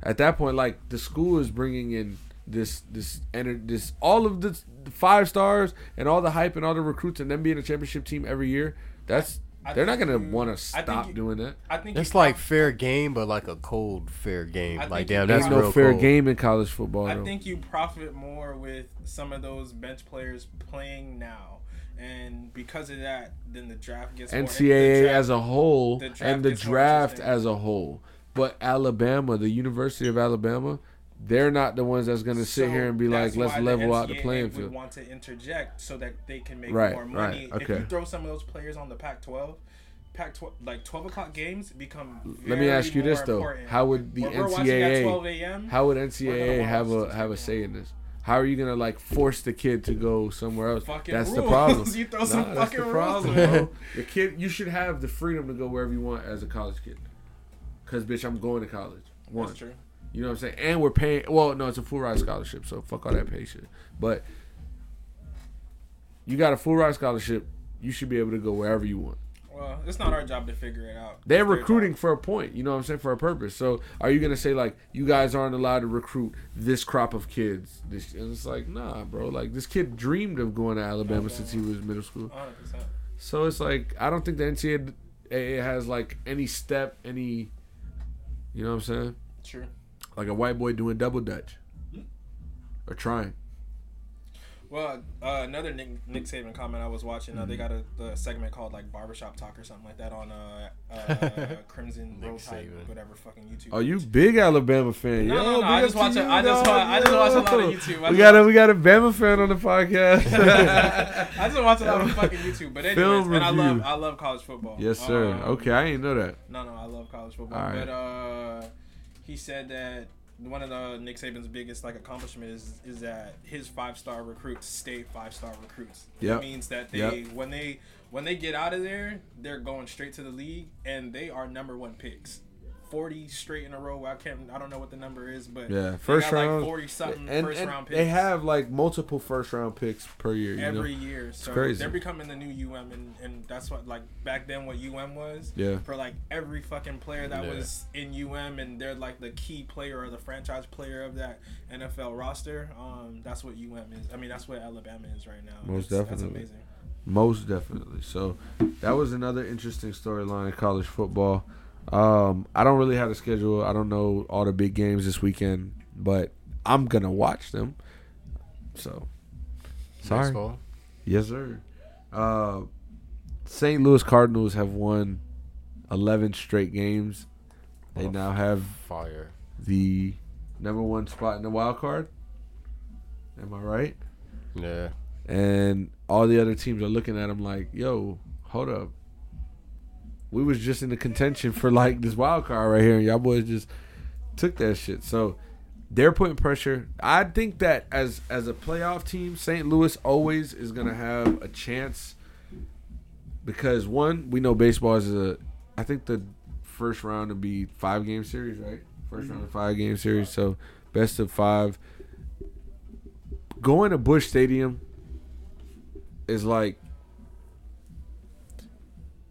At that point, like the school is bringing in this this ener- this all of the five stars and all the hype and all the recruits and them being a championship team every year. That's I they're not gonna want to stop you- doing that. I think It's like prob- fair game, but like a cold fair game. I Like damn, that's Ain't no real fair cold. game in college football. I though. think you profit more with some of those bench players playing now, and because of that, then the draft gets more, NCAA the draft- as a whole the draft and the draft as a whole. But Alabama, the University of Alabama, they're not the ones that's going to sit So here and be like, let's why the level out the playing field. Want to interject so that they can make Right, more money. right, If okay. you throw some of those players on the Pac-12, Pac-12 like 12 o'clock games become. Let me ask you this though: important. How would the When we're watching at 12 NCAA? a.m., How would NCAA have a have a say in this? How are you gonna like force the kid to go somewhere else? Fucking that's the problem. You throw some that's the problem, rules. The kid, you should have the freedom to go wherever you want as a college kid. Cause bitch, I'm going to college. One, that's true. you know what I'm saying, and we're paying. Well, no, it's a full ride scholarship, so fuck all that pay shit. But you got a full ride scholarship, you should be able to go wherever you want. Well, it's not our job to figure it out. They're recruiting for a point, you know what I'm saying, for a purpose. So are you gonna say like you guys aren't allowed to recruit this crop of kids? This and it's like nah, bro. Like this kid dreamed of going to Alabama since he was middle school. 100%. So it's like I don't think the NCAA has like any step, any, you know what I'm saying, True. like a white boy doing double dutch mm-hmm. or trying. Well, uh, another Nick, Nick Saban comment I was watching. Uh, they got a, a segment called like barbershop talk or something like that on uh, uh, Crimson Nick Road Tide, whatever fucking YouTube. Are you big Alabama fan? No, Yo, no, no, I just to watch you, I just dog. wa- I just watch a lot of YouTube. I We got a we got a Bama fan on the podcast. I just watch a lot of fucking YouTube, but anyways, Film and I love. I love college football. yes, sir. Um, okay, I didn't know that. No, no, I love college football. All right. But uh, he said that one of the Nick Saban's biggest like accomplishment is is that his five star recruits stay five star recruits. It means that they Yep. when they when they get out of there, they're going straight to the league and they are number one picks. Forty straight in a row. I can't. I don't know what the number is, but Yeah, they first got round. like forty something and, first and round picks. they have like multiple first round picks per year. You every know? year. So crazy. they're becoming the new UM, and, and that's what like back then what UM was. Yeah. For like every fucking player that Yeah. was in UM, and they're like the key player or the franchise player of that NFL roster. Um, that's what UM is. I mean, that's what Alabama is right now. Most That's- definitely. That's amazing. Most definitely. So that was another interesting storyline in college football. Um, I don't really have a schedule. I don't know all the big games this weekend, but I'm gonna watch them. So sorry. Yes, sir. Uh, St. Louis Cardinals have won 11 straight games. They Oh, now have Fire. the number one spot in the wild card. Am I right? Yeah. and all the other teams are looking at him like, "Yo, hold up, we was just in the contention for like this wild card right here, and y'all boys just took that shit." So they're putting pressure. I think that as as a playoff team, St. Louis always is gonna have a chance because one, we know baseball is a. I think the first round would be five game series, right? 1st round of five game series, so best of five. Going to Busch Stadium is like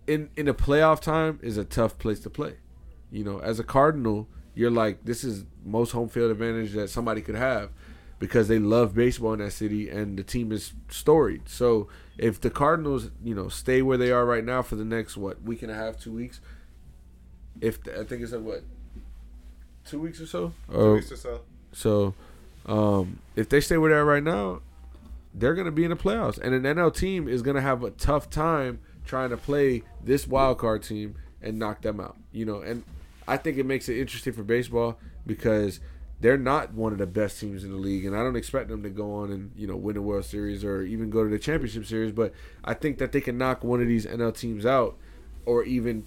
in in a playoff time is a tough place to play. You know, as a Cardinal, you're like this is most home field advantage that somebody could have because they love baseball in that city and the team is storied. So if the Cardinals, you know, stay where they are right now for the next what week and a half, two weeks, if the, I think it's like what two weeks or so, Two weeks or so. so um, if they stay where they are right now, they're going to be in the playoffs. And an NL team is going to have a tough time trying to play this wild card team and knock them out. You know, and I think it makes it interesting for baseball because they're not one of the best teams in the league, and I don't expect them to go on and you know win a World Series or even go to the championship series. But I think that they can knock one of these NL teams out, or even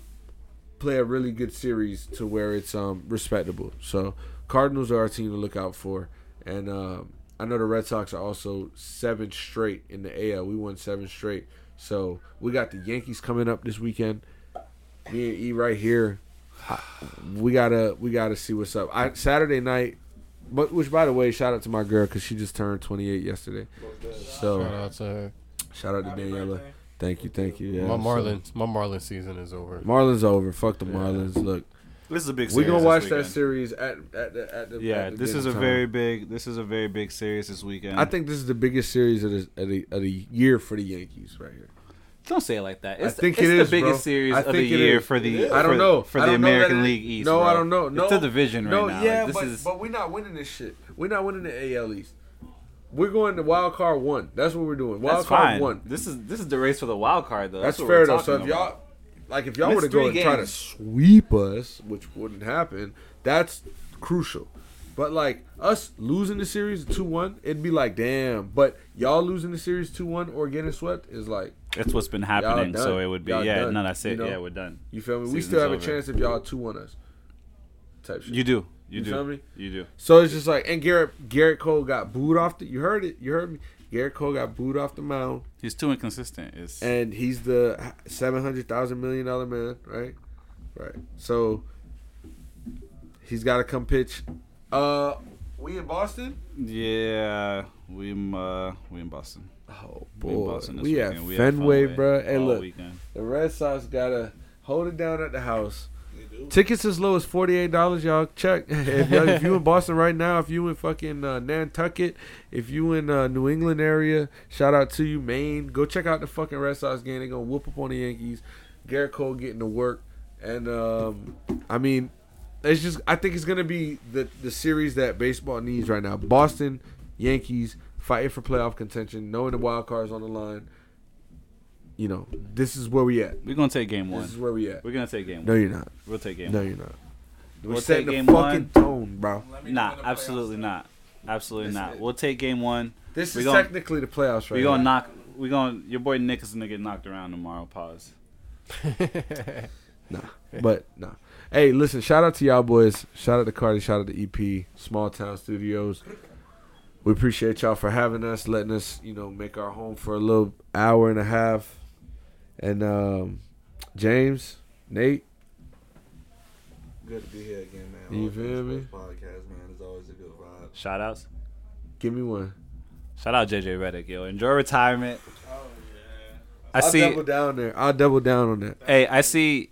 play a really good series to where it's um respectable. So Cardinals are our team to look out for, and um, I know the Red Sox are also seven straight in the AL. We won seven straight, so we got the Yankees coming up this weekend. Me and E right here, we gotta we gotta see what's up. I Saturday night, but which by the way, shout out to my girl because she just turned 28 yesterday. So Shout out to her. shout out to Happy Daniela. birthday. Thank you, thank you. Yeah, my so- Marlins, my Marlins season is over. Marlins over. Fuck the Marlins. Look, This is a big. we series gonna this watch that series at at the at the Yeah, at the this is a time. very big. This is a very big series this weekend. I think this is the biggest series of the of the, of the year for the Yankees right here. Don't say it like that. I think it's it the is, biggest bro. series I of the year is. for the. I don't know for I the don't know that American League East. No, bro. I don't know. No, it's a division right no, now. yeah, Like, this but is but we're not winning this shit. We're not winning the AL East. We're going to wild card one. That's what we're doing. Wild that's card fine. one. This is this is the race for the wild card though. That's, what fair we're though. So if talking y'all about. Like if y'all were to go three and try to sweep us, which wouldn't happen, that's crucial. But like us losing the series two one, it'd be like damn. But y'all losing the series two one or getting swept is like That's what's been happening. So it would be Y'all yeah. done. No, that's it. You know? Yeah, we're done. you feel me. we still have a chance if y'all two one us. Type shit. You do. You, You do. feel me? You do. So it's just like, and Gerrit Gerrit Cole got booed off the. You heard it. You heard me. Gerrit Cole got booed off the mound, He's too inconsistent. It's and he's the seven hundred thousand million dollar man, right? Right. So he's got to come pitch. Uh, we in Boston. yeah. We in, uh we in Boston. Oh We in boy, Boston we at weekend. We Fenway, Fenway bro. Hey, look, weekend. the Red Sox gotta hold it down at the house. Tickets as low as forty eight dollars, y'all. Check if, y'all, if you in Boston right now, if you in fucking uh, Nantucket, if you in uh, New England area, shout out to you, Maine. Go check out the fucking Red Sox game. They gonna whoop up on the Yankees. Gerrit Cole getting to work, and um, I mean, it's just I think it's gonna be the the series that baseball needs right now. Boston Yankees fighting for playoff contention, knowing the wild cards on the line. You know, this is where we at. We're gonna take game one. This is where we at. We're gonna take game No, one. No, you're not. We'll take game one. No, one. you're not. We're We'll setting take the fucking one. tone, bro. Nah, know when the playoffs absolutely not. Absolutely Listen, not. We'll take game one. This We is gon- technically the playoffs, right? we gonna here. knock. We gonna. Your boy Nick is gonna get knocked around tomorrow. Pause. Nah, but nah. Hey, listen. Shout out to y'all boys. Shout out to Cardi. Shout out to EP Small Town Studios. We appreciate y'all for having us, letting us, you know, make our home for a little hour and a half. And um, James, Nate, Good to be here again, man. You All feel Things me? Podcast, man. It's always a good vibe. Shout outs. give me one. Shout out JJ Redick, yo. Enjoy retirement. Oh yeah. I I'll see. double down there. I'll double down on that. Hey, I see.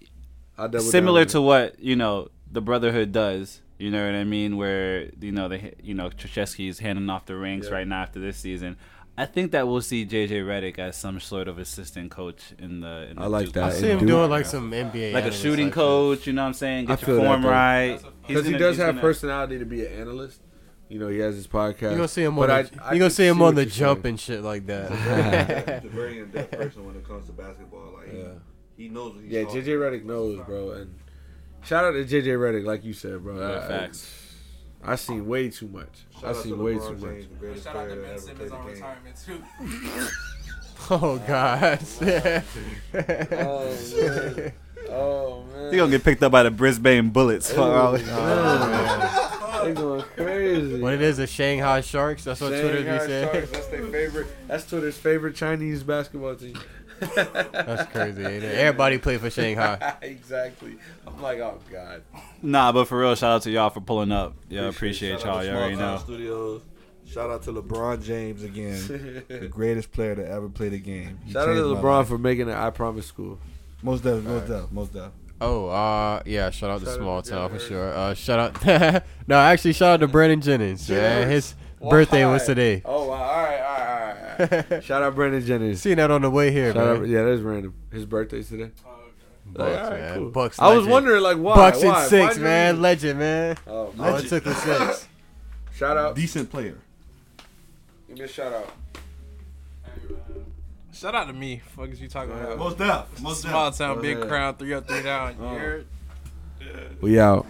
I'll double Similar down to what you know the Brotherhood does. You know what I mean? Where you know they you know Krzyzewski's handing off the rings Yeah. right now after this season. I think that we'll see JJ Redick as some sort of assistant coach in the. In I like Duke that. I see him Duke- doing like some NBA, like a shooting type coach. You know what I'm saying? I Get feel your form though. right. That's a- He's because he does he's have gonna- personality to be an analyst. You know, he has his podcast. shit. You gonna see him But on the, I you can gonna see him see on the jump saying. and shit like that. He's a very in-depth person when it comes to basketball. Like, he, Yeah. he knows what he's Yeah, JJ Redick knows, bro. And shout out to JJ Redick, like you said, bro. Yeah, I- facts. I seen way too much. Shout I out to seen way LeBron too much. James, the Shout out to Ben Simmons on retirement too. Oh God. Oh man. He gonna get picked up by the Brisbane Bullets. Fuck all- They going crazy. what it is, the Shanghai Sharks. That's what Twitter be saying. Sharks, that's their favorite. That's Twitter's favorite Chinese basketball team. That's crazy. Ain't it? Everybody played for Shanghai. exactly. I'm like, oh god. Nah, but for real, shout out to y'all for pulling up. Yeah, appreciate Shout out y'all. to You already Small Town know. Studios. Shout out to LeBron James again, the greatest player to ever play the game. He Shout out to LeBron for making it. I promise school. most definitely, most definitely, most definitely. Oh, uh, yeah. Shout out to Shout out Small Town for sure. Uh, shout out. no, actually, shout out to Brandon Jennings. Man, his birthday was Why? today. Oh, wow. all right, all right, all right. Shout out Brandon Jennings. Seen that on the way here, Shout man. out, yeah, that's random. His birthday's today. Oh, Bucks, Like, all right, man. cool. Bucks. I was wondering, like, why? Bucks why? and six, Why'd you- man. Legend, man. Oh, All it legend. took was six. Shout out. Decent player. Give me a shout out. Shout out to me. Fuck is you talking about? Most def, most Small def. town, Go big ahead. crown, three up, three down. You Oh. heard? We out.